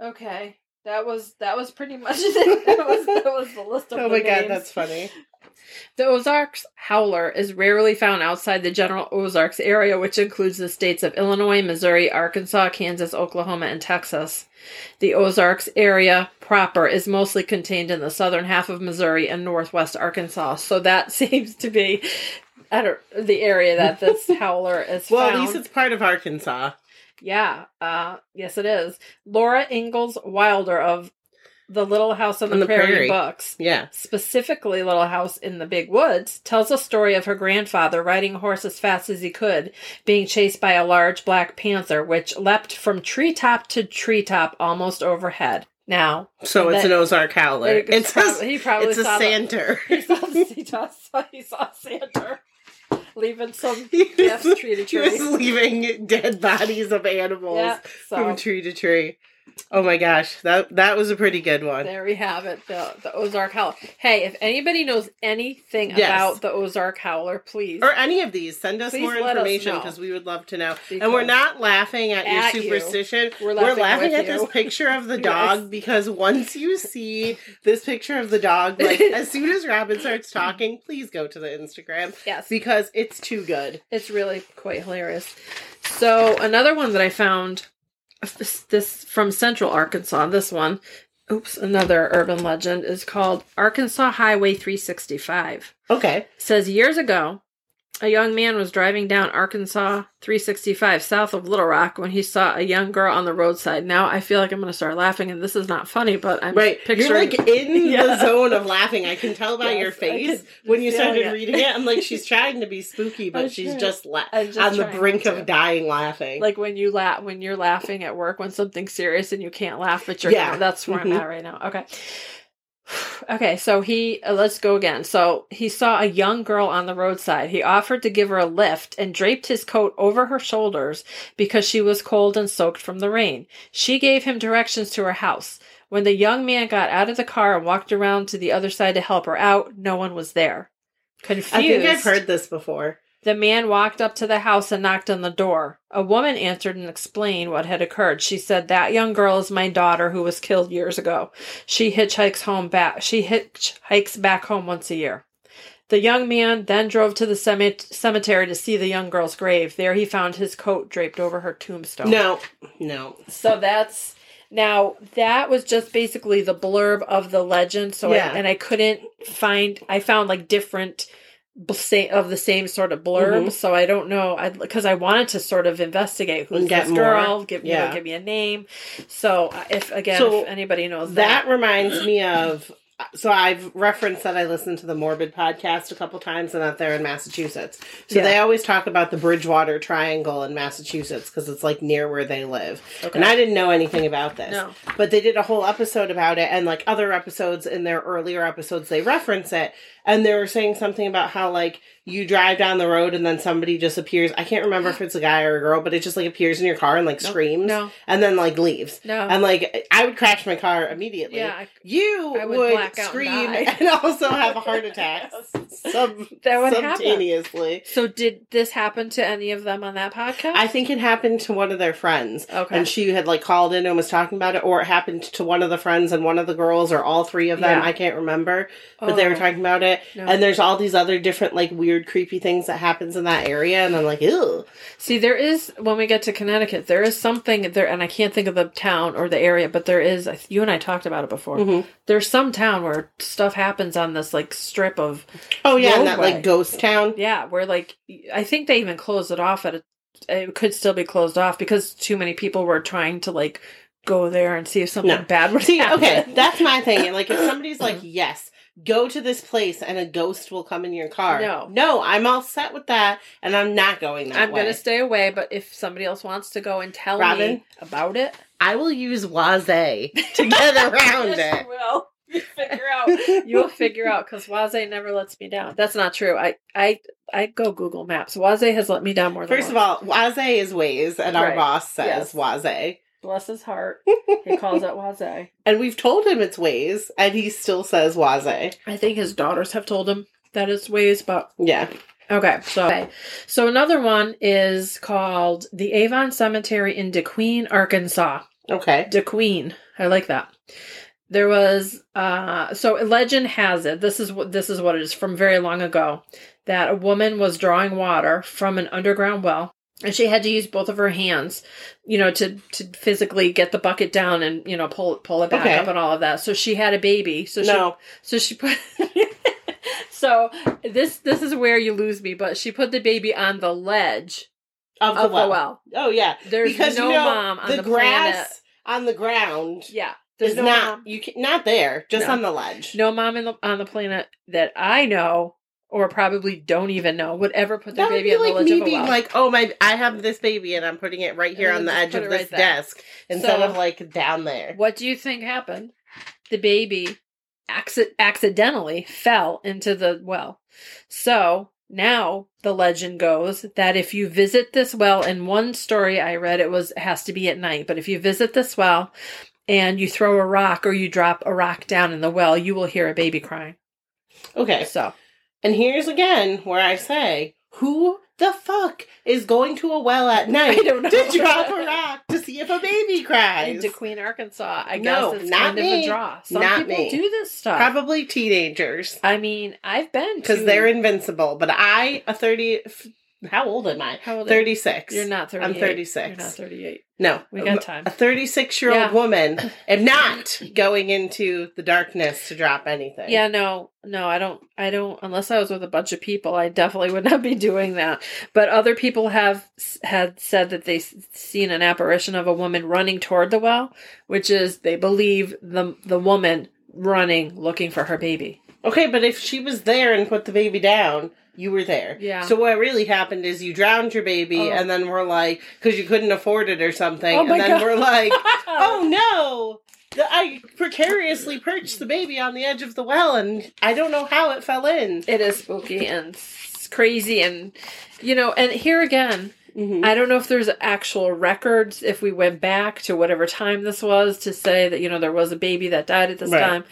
Speaker 2: Okay. That was that was pretty much it. That was that was the list of
Speaker 1: Oh my god, that's funny.
Speaker 2: The Ozarks howler is rarely found outside the general Ozarks area, which includes the states of Illinois, Missouri, Arkansas, Kansas, Oklahoma, and Texas. The Ozarks area proper is mostly contained in the southern half of Missouri and northwest Arkansas. So that seems to be I the area that this howler is
Speaker 1: Well,
Speaker 2: found.
Speaker 1: at least it's part of Arkansas.
Speaker 2: Yeah, uh, yes, it is. Laura Ingalls Wilder of The Little House on the,
Speaker 1: On the
Speaker 2: Prairie,
Speaker 1: Prairie.
Speaker 2: books,
Speaker 1: Yeah.
Speaker 2: specifically Little House in the Big Woods, tells a story of her grandfather riding a horse as fast as he could, being chased by a large black panther, which leapt from treetop to treetop almost overhead. Now,
Speaker 1: So it's
Speaker 2: That-
Speaker 1: an Ozark howler.
Speaker 2: it's
Speaker 1: It's, a,
Speaker 2: he probably
Speaker 1: it's a
Speaker 2: saw the-
Speaker 1: Santer.
Speaker 2: he saw, he saw, he saw Santa leaving some gifts tree to
Speaker 1: he was leaving dead bodies of animals
Speaker 2: Yeah,
Speaker 1: from tree to tree. Oh my gosh, that that was a pretty good one.
Speaker 2: There we have it, the the Ozark Howler. Hey, if anybody knows anything
Speaker 1: Yes.
Speaker 2: about the Ozark Howler, please.
Speaker 1: Or any of these, send us
Speaker 2: Please
Speaker 1: more information because we would love to know.
Speaker 2: Because
Speaker 1: and we're not laughing at,
Speaker 2: At
Speaker 1: your
Speaker 2: you.
Speaker 1: superstition.
Speaker 2: We're
Speaker 1: We're
Speaker 2: laughing
Speaker 1: laughing,
Speaker 2: with
Speaker 1: at
Speaker 2: you.
Speaker 1: this picture of the
Speaker 2: Yes.
Speaker 1: dog because once you see this picture of the dog, like as soon as Robin starts talking, please go to the Instagram
Speaker 2: Yes,
Speaker 1: because it's too good.
Speaker 2: it's really quite hilarious. So another one that I found, this, from Central Arkansas. This one, oops, another urban legend is called Arkansas Highway 365.
Speaker 1: Okay.
Speaker 2: says years ago, a young man was driving down Arkansas 365 south of Little Rock when he saw a young girl on the roadside. Now I feel like I'm going to start laughing, and this is not funny, but I'm
Speaker 1: Right. You're like in
Speaker 2: Yeah.
Speaker 1: the zone of laughing. I can tell by
Speaker 2: Yes,
Speaker 1: your face when you started
Speaker 2: it.
Speaker 1: reading it. I'm like, she's trying to be spooky, but she's just, la-
Speaker 2: just
Speaker 1: on the brink
Speaker 2: to.
Speaker 1: of dying laughing.
Speaker 2: like when you laugh when you're laughing at work when something's serious and you can't laugh, but you're
Speaker 1: Yeah.
Speaker 2: that's where. I'm mm-hmm. at right now. Okay. Okay, so he uh, let's go again. So he saw a young girl on the roadside. He offered to give her a lift and draped his coat over her shoulders because she was cold and soaked from the rain. She gave him directions to her house. When the young man got out of the car and walked around to the other side to help her out, no one was there. Confused.
Speaker 1: I think I've heard this before.
Speaker 2: The man walked up to the house and knocked on the door. A woman answered and explained what had occurred. She said, That young girl is my daughter who was killed years ago. She hitchhikes home back she hitchhikes back home once a year. The young man then drove to the cemetery to see the young girl's grave. There he found his coat draped over her tombstone.
Speaker 1: No, no.
Speaker 2: So that's now that was just basically the blurb of the legend. So
Speaker 1: Yeah.
Speaker 2: I, and I couldn't find. I found like different of the same sort of blurb.
Speaker 1: Mhm.
Speaker 2: So I don't know. I because I wanted to sort of investigate who's
Speaker 1: get
Speaker 2: this girl.
Speaker 1: more.
Speaker 2: Give you know, give me a name. So uh, if again,
Speaker 1: So
Speaker 2: if anybody knows
Speaker 1: That
Speaker 2: that,
Speaker 1: reminds me of so I've referenced that I listened to the Morbid podcast a couple times and that they're in Massachusetts. So
Speaker 2: Yeah.
Speaker 1: they always talk about the Bridgewater Triangle in Massachusetts because it's like near where they live.
Speaker 2: Okay.
Speaker 1: And I didn't know anything about this.
Speaker 2: No.
Speaker 1: But they did a whole episode about it and like other episodes in their earlier episodes they reference it and they were saying something about how like you drive down the road and then somebody just appears. I can't remember if it's a guy or a girl, but it just like appears in your car and like screams
Speaker 2: No.
Speaker 1: and then like leaves.
Speaker 2: No.
Speaker 1: And like I would crash my car immediately.
Speaker 2: yeah. I-
Speaker 1: You
Speaker 2: I would
Speaker 1: would,
Speaker 2: black out and
Speaker 1: scream and, also have a heart attack sub-
Speaker 2: That would happen.
Speaker 1: simultaneously.
Speaker 2: So did this happen to any of them on that podcast?
Speaker 1: I think it happened to one of their friends.
Speaker 2: Okay.
Speaker 1: And she had like called in and was talking about it, or it happened to one of the friends and one of the girls, or all three of them.
Speaker 2: Yeah.
Speaker 1: I can't remember. But they were
Speaker 2: Oh,
Speaker 1: talking about it.
Speaker 2: No.
Speaker 1: And there's all these other different, like, weird, creepy things that happens in that area. And I'm like, ew.
Speaker 2: See, there is when we get to Connecticut, there is something there, and I can't think of the town or the area, but there is. You and I talked about it before.
Speaker 1: Mhm.
Speaker 2: There's some town where stuff happens on this like strip of
Speaker 1: Oh, yeah. That, like, ghost town.
Speaker 2: yeah, where like I think they even closed it off at a. It could still be closed off because too many people were trying to like go there and see if something
Speaker 1: No.
Speaker 2: bad would
Speaker 1: See,
Speaker 2: happen.
Speaker 1: okay, that's my thing. Like, if somebody's like, yes, go to this place and a ghost will come in your car.
Speaker 2: No.
Speaker 1: No, I'm all set with that and I'm not going that
Speaker 2: I'm
Speaker 1: way.
Speaker 2: gonna stay away, but if somebody else wants to go and tell
Speaker 1: Robin?
Speaker 2: me about it,
Speaker 1: I will use Waze to get around
Speaker 2: Yes,
Speaker 1: it.
Speaker 2: you will. You figure out. You'll figure out because Waze never lets me down. That's not true. I I I go Google Maps. Waze has let me down more than
Speaker 1: First of all, Waze is Waze, and our boss says
Speaker 2: Yes.
Speaker 1: Waze.
Speaker 2: Bless his heart, he calls it Waze.
Speaker 1: And we've told him it's Waze, and he still says Waze.
Speaker 2: I think his daughters have told him that it's Waze, but
Speaker 1: Yeah.
Speaker 2: okay. So okay. so another one is called the Avon Cemetery in DeQueen, Arkansas.
Speaker 1: Okay.
Speaker 2: DeQueen. I like that. There was uh so legend has it. This is what this is what it is from very long ago that a woman was drawing water from an underground well and she had to use both of her hands, you know, to to physically get the bucket down and, you know, pull pull it back
Speaker 1: Okay.
Speaker 2: up and all of that. So she had a baby. So
Speaker 1: No.
Speaker 2: she so she put So this this is where you lose me, but she put the baby on the ledge
Speaker 1: Of the
Speaker 2: of
Speaker 1: well.
Speaker 2: the well.
Speaker 1: Oh, yeah.
Speaker 2: There's
Speaker 1: because
Speaker 2: no
Speaker 1: you know,
Speaker 2: mom on
Speaker 1: the,
Speaker 2: the
Speaker 1: grass
Speaker 2: planet.
Speaker 1: on the ground
Speaker 2: Yeah. There's
Speaker 1: is
Speaker 2: no
Speaker 1: not
Speaker 2: mom.
Speaker 1: you can, not there, just
Speaker 2: No.
Speaker 1: on the ledge.
Speaker 2: no mom in the, on the planet that I know or probably don't even know would ever put their
Speaker 1: That would
Speaker 2: baby
Speaker 1: be
Speaker 2: on the
Speaker 1: like
Speaker 2: ledge
Speaker 1: me being
Speaker 2: well.
Speaker 1: like, oh my, I have this baby and I'm putting it right here on the edge of
Speaker 2: put
Speaker 1: this
Speaker 2: right there.
Speaker 1: desk instead
Speaker 2: So-
Speaker 1: of like down there.
Speaker 2: what do you think happened? The baby acci- accidentally fell into the well. So now the legend goes that if you visit this well, in one story I read, it was it has to be at night. But if you visit this well and you throw a rock or you drop a rock down in the well, you will hear a baby crying.
Speaker 1: Okay.
Speaker 2: So
Speaker 1: And here's again where I say, who the fuck is going to a well at night
Speaker 2: I don't know.
Speaker 1: to drop a rock to see if a baby cries?
Speaker 2: into Queen, Arkansas, I
Speaker 1: No,
Speaker 2: guess it's
Speaker 1: not
Speaker 2: kind of a draw. Some
Speaker 1: Not
Speaker 2: people
Speaker 1: me.
Speaker 2: do this stuff.
Speaker 1: Probably teenagers
Speaker 2: I mean, I've been
Speaker 1: because they're invincible. But I, a thirty, how old am I?
Speaker 2: How old?
Speaker 1: Thirty six.
Speaker 2: You're not 38.
Speaker 1: I'm 36.
Speaker 2: You're not 38.
Speaker 1: No,
Speaker 2: We got time.
Speaker 1: A 36 year old woman am not going into the darkness to drop anything.
Speaker 2: Yeah, no, no, I don't. I don't. Unless I was with a bunch of people, I definitely would not be doing that. But other people have had said that they seen an apparition of a woman running toward the well, which is they believe the the woman running looking for her baby.
Speaker 1: Okay, but if she was there and put the baby down, you were there.
Speaker 2: Yeah.
Speaker 1: So what really happened is you drowned your baby,
Speaker 2: Oh.
Speaker 1: and then we're like, because you couldn't afford it or something,
Speaker 2: Oh my
Speaker 1: and then
Speaker 2: God.
Speaker 1: we're like, oh no. I precariously perched the baby on the edge of the well, and I don't know how it fell in.
Speaker 2: It is spooky and crazy, and you know, and here again,
Speaker 1: Mhm.
Speaker 2: I don't know if there's actual records if we went back to whatever time this was to say that you know there was a baby that died at this
Speaker 1: Right.
Speaker 2: time.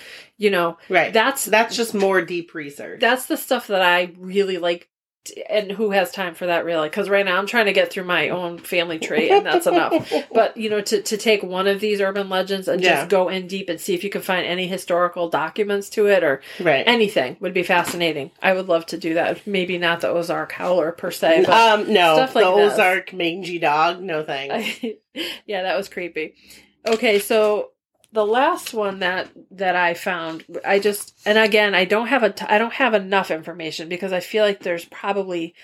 Speaker 2: You know,
Speaker 1: Right.
Speaker 2: that's
Speaker 1: That's just more deep research.
Speaker 2: that's the stuff that I really like. And who has time for that really? Because right now I'm trying to get through my own family tree, and that's enough. But you know, to to take one of these urban legends and
Speaker 1: Yeah.
Speaker 2: just go in deep and see if you can find any historical documents to it or
Speaker 1: right.
Speaker 2: anything would be fascinating. I would love to do that. Maybe not the Ozark Howler per se, but
Speaker 1: um, no,
Speaker 2: like
Speaker 1: the
Speaker 2: this.
Speaker 1: Ozark mangy dog, no thanks.
Speaker 2: yeah, that was creepy. Okay, so the last one that that I found, I just and again, I don't have a t- I don't have enough information because I feel like there's probably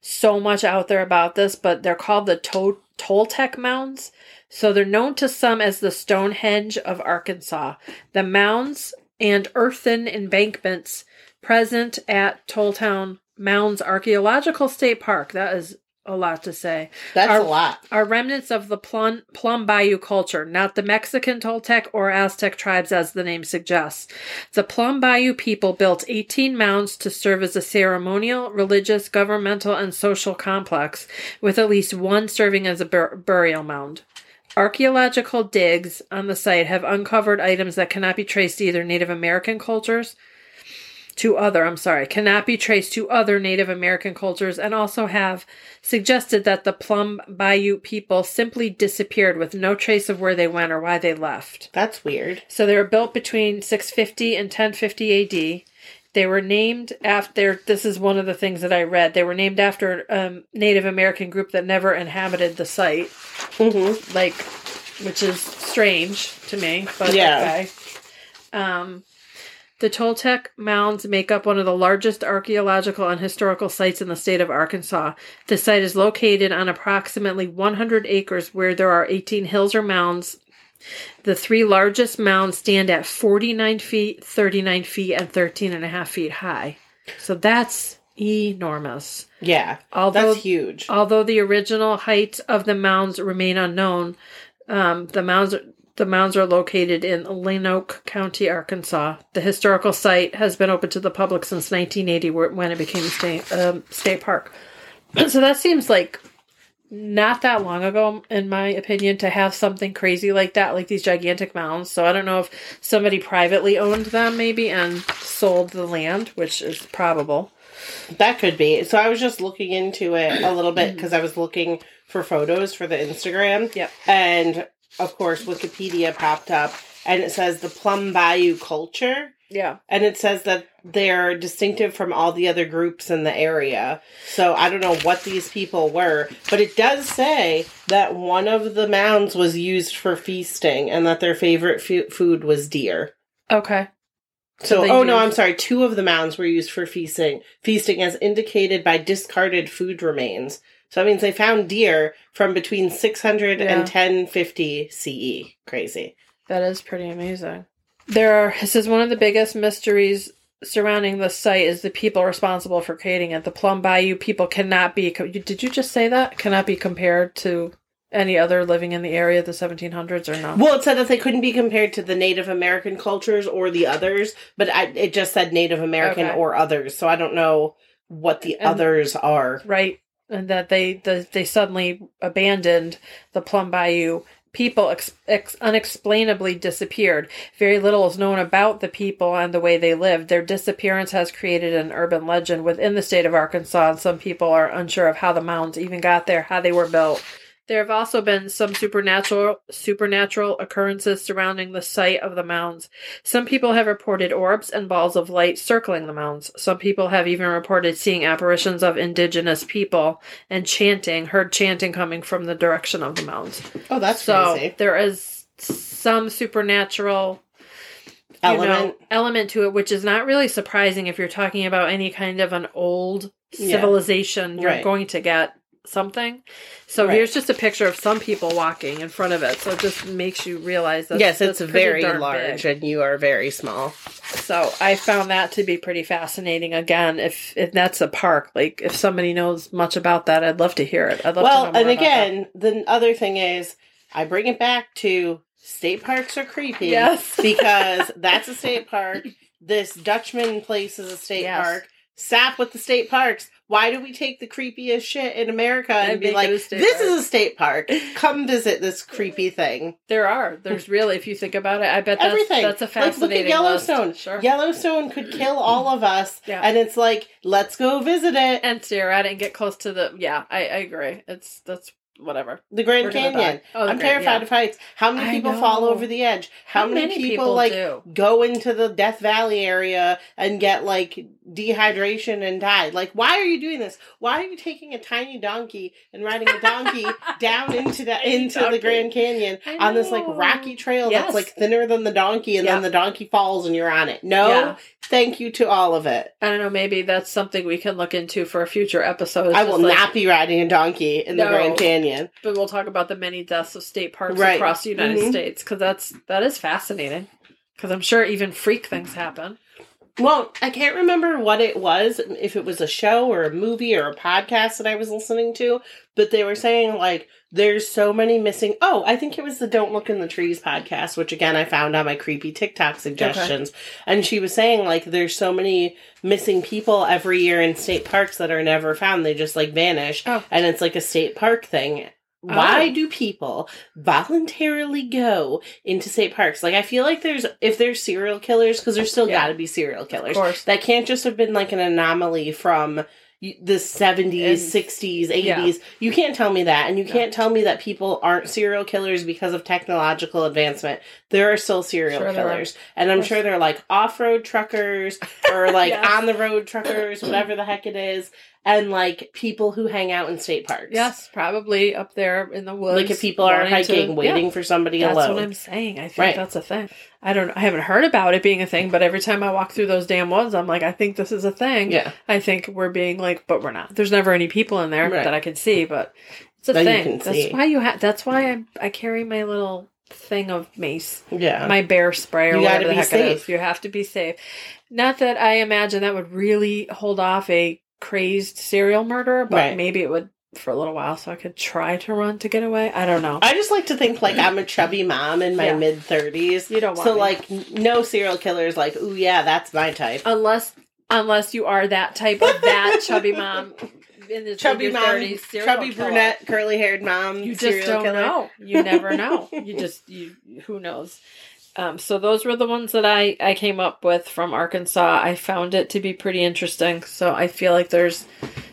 Speaker 2: so much out there about this, but they're called the to- Toltec mounds. So they're known to some as the Stonehenge of Arkansas. The mounds and earthen embankments present at Toltec Mounds Archaeological State Park. That is a lot to say.
Speaker 1: That's
Speaker 2: Our-
Speaker 1: a lot.
Speaker 2: Are remnants of the Plum, Plum Bayou culture, not the Mexican Toltec or Aztec tribes as the name suggests. The Plum Bayou people built 18 mounds to serve as a ceremonial, religious, governmental, and social complex, with at least one serving as a bur- burial mound. Archaeological digs on the site have uncovered items that cannot be traced to either Native American cultures to other, I'm sorry, cannot be traced to other Native American cultures and also have suggested that the Plum Bayou people simply disappeared with no trace of where they went or why they left.
Speaker 1: That's weird.
Speaker 2: So they were built between 650 and 1050 AD. They were named after, this is one of the things that I read. They were named after a um, Native American group that never inhabited the site,
Speaker 1: Mm-hmm.
Speaker 2: like, which is strange to me, but
Speaker 1: Yeah.
Speaker 2: okay. Um, the Toltec mounds make up one of the largest archaeological and historical sites in the state of Arkansas. The site is located on approximately 100 acres where there are 18 hills or mounds. The three largest mounds stand at 49 feet, 39 feet, and 13 and a half feet high. So that's enormous.
Speaker 1: Yeah.
Speaker 2: Although
Speaker 1: That's huge.
Speaker 2: Although the original height of the mounds remain unknown, um, the mounds the mounds are located in Lonoke County, Arkansas. The historical site has been open to the public since 1980, when it became a state um, state park. so that seems like not that long ago, in my opinion, to have something crazy like that, like these gigantic mounds. So I don't know if somebody privately owned them, maybe, and sold the land, which is probable.
Speaker 1: That could be. So I was just looking into it a little bit because I was looking for photos for the Instagram.
Speaker 2: Yep.
Speaker 1: And of course, Wikipedia popped up and it says the Plum Bayou culture.
Speaker 2: Yeah.
Speaker 1: And it says that they're distinctive from all the other groups in the area. So I don't know what these people were, but it does say that one of the mounds was used for feasting and that their favorite fu- food was deer.
Speaker 2: Okay.
Speaker 1: So,
Speaker 2: they
Speaker 1: oh no, I'm sorry. Two of the mounds were used for feasting, feasting as indicated by discarded food remains. So that means they found deer from between 600
Speaker 2: Yeah.
Speaker 1: and 1050 CE. Crazy.
Speaker 2: That is pretty amazing. There are, it says one of the biggest mysteries surrounding the site is the people responsible for creating it. The Plum Bayou people cannot be, did you just say that? Cannot be compared to any other living in the area of the 1700s or not?
Speaker 1: Well, it said that they couldn't be compared to the Native American cultures or the others, but I, it just said Native American
Speaker 2: Okay.
Speaker 1: or others. So I don't know what the
Speaker 2: And-
Speaker 1: others are.
Speaker 2: Right. And that they, the, they suddenly abandoned the Plum Bayou people ex- ex- unexplainably disappeared. Very little is known about the people and the way they lived. Their disappearance has created an urban legend within the state of Arkansas, and some people are unsure of how the mounds even got there, how they were built. There have also been some supernatural supernatural occurrences surrounding the site of the mounds. Some people have reported orbs and balls of light circling the mounds. Some people have even reported seeing apparitions of indigenous people and chanting, heard chanting coming from the direction of the mounds.
Speaker 1: Oh, that's
Speaker 2: So
Speaker 1: crazy.
Speaker 2: there is some supernatural
Speaker 1: Element.
Speaker 2: know, element to it, which is not really surprising if you're talking about any kind of an old
Speaker 1: Yeah.
Speaker 2: civilization. You're
Speaker 1: Right.
Speaker 2: going to get something. So
Speaker 1: Right.
Speaker 2: here's just a picture of some people walking in front of it. So it just makes you realize that
Speaker 1: yes, it's very large
Speaker 2: big.
Speaker 1: and you are very small.
Speaker 2: So I found that to be pretty fascinating. Again, if if that's a park, like if somebody knows much about that, I'd love to hear it. I'd love
Speaker 1: well,
Speaker 2: to know
Speaker 1: and again, the other thing is, I bring it back to state parks are creepy.
Speaker 2: Yes.
Speaker 1: because that's a state park. This Dutchman place is a state
Speaker 2: Yes.
Speaker 1: park. Sap with the state parks. Why do we take the creepiest shit in America and,
Speaker 2: And
Speaker 1: be like, this
Speaker 2: state
Speaker 1: is a state park? Come visit this creepy thing.
Speaker 2: There are. There's really, if you think about it, I bet that's,
Speaker 1: Everything.
Speaker 2: that's a
Speaker 1: like, look at Yellowstone.
Speaker 2: Sure.
Speaker 1: Yellowstone could kill all of us.
Speaker 2: Yeah.
Speaker 1: And it's like, let's go visit it.
Speaker 2: And stare at it and get close to the. Yeah, I, I agree. It's that's whatever.
Speaker 1: The Grand
Speaker 2: We're
Speaker 1: Canyon.
Speaker 2: Oh, the
Speaker 1: I'm
Speaker 2: Grand-
Speaker 1: terrified
Speaker 2: yeah.
Speaker 1: of heights. How many
Speaker 2: I
Speaker 1: people fall over the edge? How,
Speaker 2: How
Speaker 1: many,
Speaker 2: many
Speaker 1: people,
Speaker 2: people
Speaker 1: like
Speaker 2: do?
Speaker 1: go into the Death Valley area and get like dehydration and die? Like, why are you doing this? Why are you taking a tiny donkey and riding a donkey down into the
Speaker 2: Tiny
Speaker 1: into the. Grand Canyon on this like rocky trail
Speaker 2: Yes.
Speaker 1: that's like thinner than the donkey, and
Speaker 2: Yeah.
Speaker 1: then the donkey falls and you're on it? No,
Speaker 2: Yeah.
Speaker 1: Thank you to all of it.
Speaker 2: I don't know. Maybe that's something we can look into for a future episode. It's
Speaker 1: I will
Speaker 2: like-
Speaker 1: not be riding a donkey in the Grand Canyon.
Speaker 2: But we'll talk about the many deaths of state parks
Speaker 1: Right.
Speaker 2: across the United
Speaker 1: Mhm.
Speaker 2: States because that's that is fascinating. Because I'm sure even freak things happen.
Speaker 1: Well, I can't remember what it was, if it was a show or a movie or a podcast that I was listening to, but they were saying like there's so many missing. Oh, I think it was the Don't Look in the Trees podcast, which again I found on my creepy TikTok suggestions. And she was saying like there's so many missing people every year in state parks that are never found. They just like vanish.
Speaker 2: Oh.
Speaker 1: And it's like a state park thing. Why
Speaker 2: Oh.
Speaker 1: do people voluntarily go into state parks? Like I feel like there's if there's serial killers because there's still
Speaker 2: Yeah.
Speaker 1: got to be serial killers.
Speaker 2: Of course.
Speaker 1: That can't just have been like an anomaly from the 70s,
Speaker 2: And-
Speaker 1: 60s,
Speaker 2: yeah.
Speaker 1: 80s. You can't tell me that. And you
Speaker 2: No.
Speaker 1: can't tell me that people aren't serial killers because of technological advancement. There are still serial
Speaker 2: Sure
Speaker 1: killers. And I'm
Speaker 2: Yes.
Speaker 1: sure they're like off road truckers or like
Speaker 2: Yes.
Speaker 1: on the road truckers, whatever the heck it is. And like people who hang out in state parks.
Speaker 2: Yes, probably up there in the woods.
Speaker 1: Like if people are
Speaker 2: wanting to-
Speaker 1: hiking,
Speaker 2: Yeah.
Speaker 1: waiting for somebody
Speaker 2: That's
Speaker 1: alone.
Speaker 2: That's what I'm saying. I think
Speaker 1: Right.
Speaker 2: that's a thing. I don't. I haven't heard about it being a thing, but every time I walk through those damn woods, I'm like, I think this is a thing.
Speaker 1: yeah.
Speaker 2: I think we're being like, but we're not. There's never any people in there
Speaker 1: Right.
Speaker 2: that I can see, but it's a
Speaker 1: That
Speaker 2: thing.
Speaker 1: can
Speaker 2: That's
Speaker 1: see.
Speaker 2: why you have. That's why I I carry my little thing of mace,
Speaker 1: Yeah.
Speaker 2: my bear spray or
Speaker 1: You
Speaker 2: whatever the heck it is.
Speaker 1: safe.
Speaker 2: You have to be safe. Not that I imagine that would really hold off a crazed serial murderer, but
Speaker 1: Right.
Speaker 2: maybe it would for a little while, so I could try to run to get away. I don't know.
Speaker 1: I just like to think like I'm a chubby mom in my
Speaker 2: Yeah.
Speaker 1: mid 30s.
Speaker 2: You don't want
Speaker 1: So
Speaker 2: me.
Speaker 1: like no serial killers like, "Ooh yeah, that's my type."
Speaker 2: unless unless you are that type of that chubby mom in the
Speaker 1: chubby mom,
Speaker 2: 30s,
Speaker 1: chubby
Speaker 2: killer.
Speaker 1: brunette, curly-haired mom,
Speaker 2: You just don't
Speaker 1: killer.
Speaker 2: know. You never know. You just you who knows. Um, so those were the ones that I I came up with from Arkansas. I found it to be pretty interesting. So I feel like there's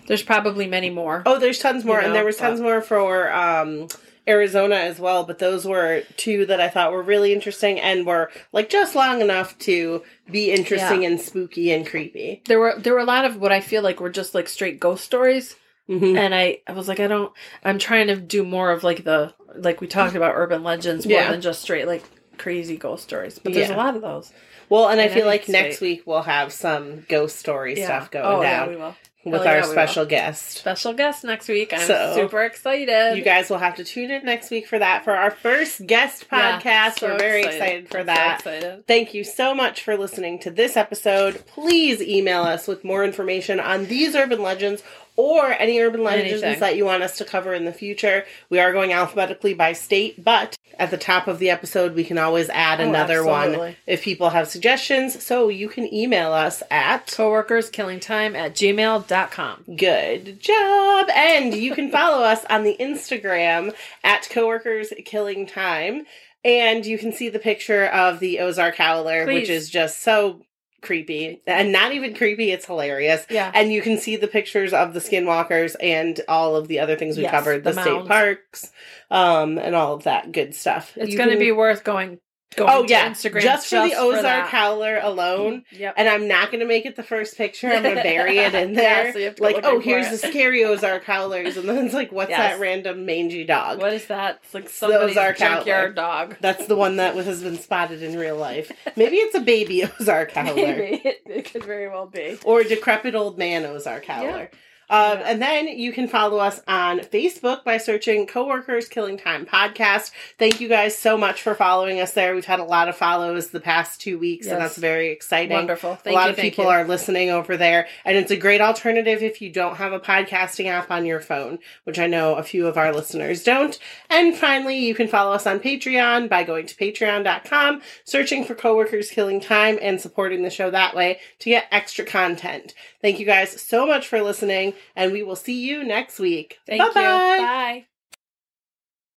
Speaker 2: there's probably many more.
Speaker 1: Oh, there's tons more,
Speaker 2: You know,
Speaker 1: and there was
Speaker 2: but-
Speaker 1: tons more for um, Arizona as well. But those were two that I thought were really interesting and were like just long enough to be interesting and spooky and creepy.
Speaker 2: There were there were a lot of what I feel like were just like straight ghost stories.
Speaker 1: Mm-hmm.
Speaker 2: and I, I was like, I don't. I'm trying to do more of like the like we talked about urban legends more
Speaker 1: Yeah.
Speaker 2: than just straight like crazy ghost stories. But there's
Speaker 1: Yeah.
Speaker 2: a lot of those.
Speaker 1: Well, and I feel like next week we'll have some ghost story stuff going
Speaker 2: oh,
Speaker 1: down
Speaker 2: Yeah, we will.
Speaker 1: with
Speaker 2: Hell
Speaker 1: our
Speaker 2: yeah,
Speaker 1: special guest.
Speaker 2: Special guest next week. I'm
Speaker 1: So,
Speaker 2: super excited.
Speaker 1: You guys will have to tune in next week for that for our first guest
Speaker 2: Yeah,
Speaker 1: podcast.
Speaker 2: so
Speaker 1: We're very excited, for
Speaker 2: I'm so
Speaker 1: that.
Speaker 2: excited.
Speaker 1: Thank you so much for listening to this episode. Please email us with more information on these urban legends or any urban legends
Speaker 2: Anything.
Speaker 1: that you want us to cover in the future. We are going alphabetically by state, but at the top of the episode, we can always add
Speaker 2: Oh,
Speaker 1: another one if people have suggestions. So you can email us at
Speaker 2: Coworkers killing time at gmail.com.
Speaker 1: Good job. And you can follow us on the Instagram at coworkers killing time. And you can see the picture of the Ozark Howler, which is just so creepy. And not even creepy, it's hilarious.
Speaker 2: Yeah.
Speaker 1: And you can see the pictures of the skinwalkers and all of the other things we
Speaker 2: Yes,
Speaker 1: covered, the,
Speaker 2: the
Speaker 1: state parks, um, and all of that good stuff.
Speaker 2: It's going to be worth going, going
Speaker 1: Oh
Speaker 2: to
Speaker 1: yeah,
Speaker 2: Instagram
Speaker 1: just for the Ozark
Speaker 2: that.
Speaker 1: Howler alone. Mm-hmm.
Speaker 2: Yep.
Speaker 1: And I'm not going to make it the first picture. I'm going to bury it in there.
Speaker 2: Yeah, so you have to
Speaker 1: like, oh, here's
Speaker 2: it.
Speaker 1: the scary Ozark Howlers. And then it's like, what's
Speaker 2: Yes.
Speaker 1: that random mangy dog?
Speaker 2: What is that? It's like
Speaker 1: the
Speaker 2: somebody's
Speaker 1: Ozark
Speaker 2: junkyard dog.
Speaker 1: That's the one that has been spotted in real life. Maybe it's a baby Ozark Howler.
Speaker 2: Maybe. It, it could very well be.
Speaker 1: Or a decrepit old man Ozark Howler. Um,
Speaker 2: Yeah.
Speaker 1: And then you can follow us on Facebook by searching Coworkers Killing Time Podcast. Thank you guys so much for following us there. We've had a lot of follows the past two weeks, and that's very exciting.
Speaker 2: Wonderful. Thank
Speaker 1: a lot
Speaker 2: you,
Speaker 1: of people
Speaker 2: you.
Speaker 1: are listening over there, and it's a great alternative if you don't have a podcasting app on your phone, which I know a few of our listeners don't. And finally, you can follow us on Patreon by going to patreon.com, searching for Coworkers Killing Time, and supporting the show that way to get extra content. Thank you guys so much for listening, and we will see you next week.
Speaker 2: Thank
Speaker 1: Bye-bye.
Speaker 2: you. Bye.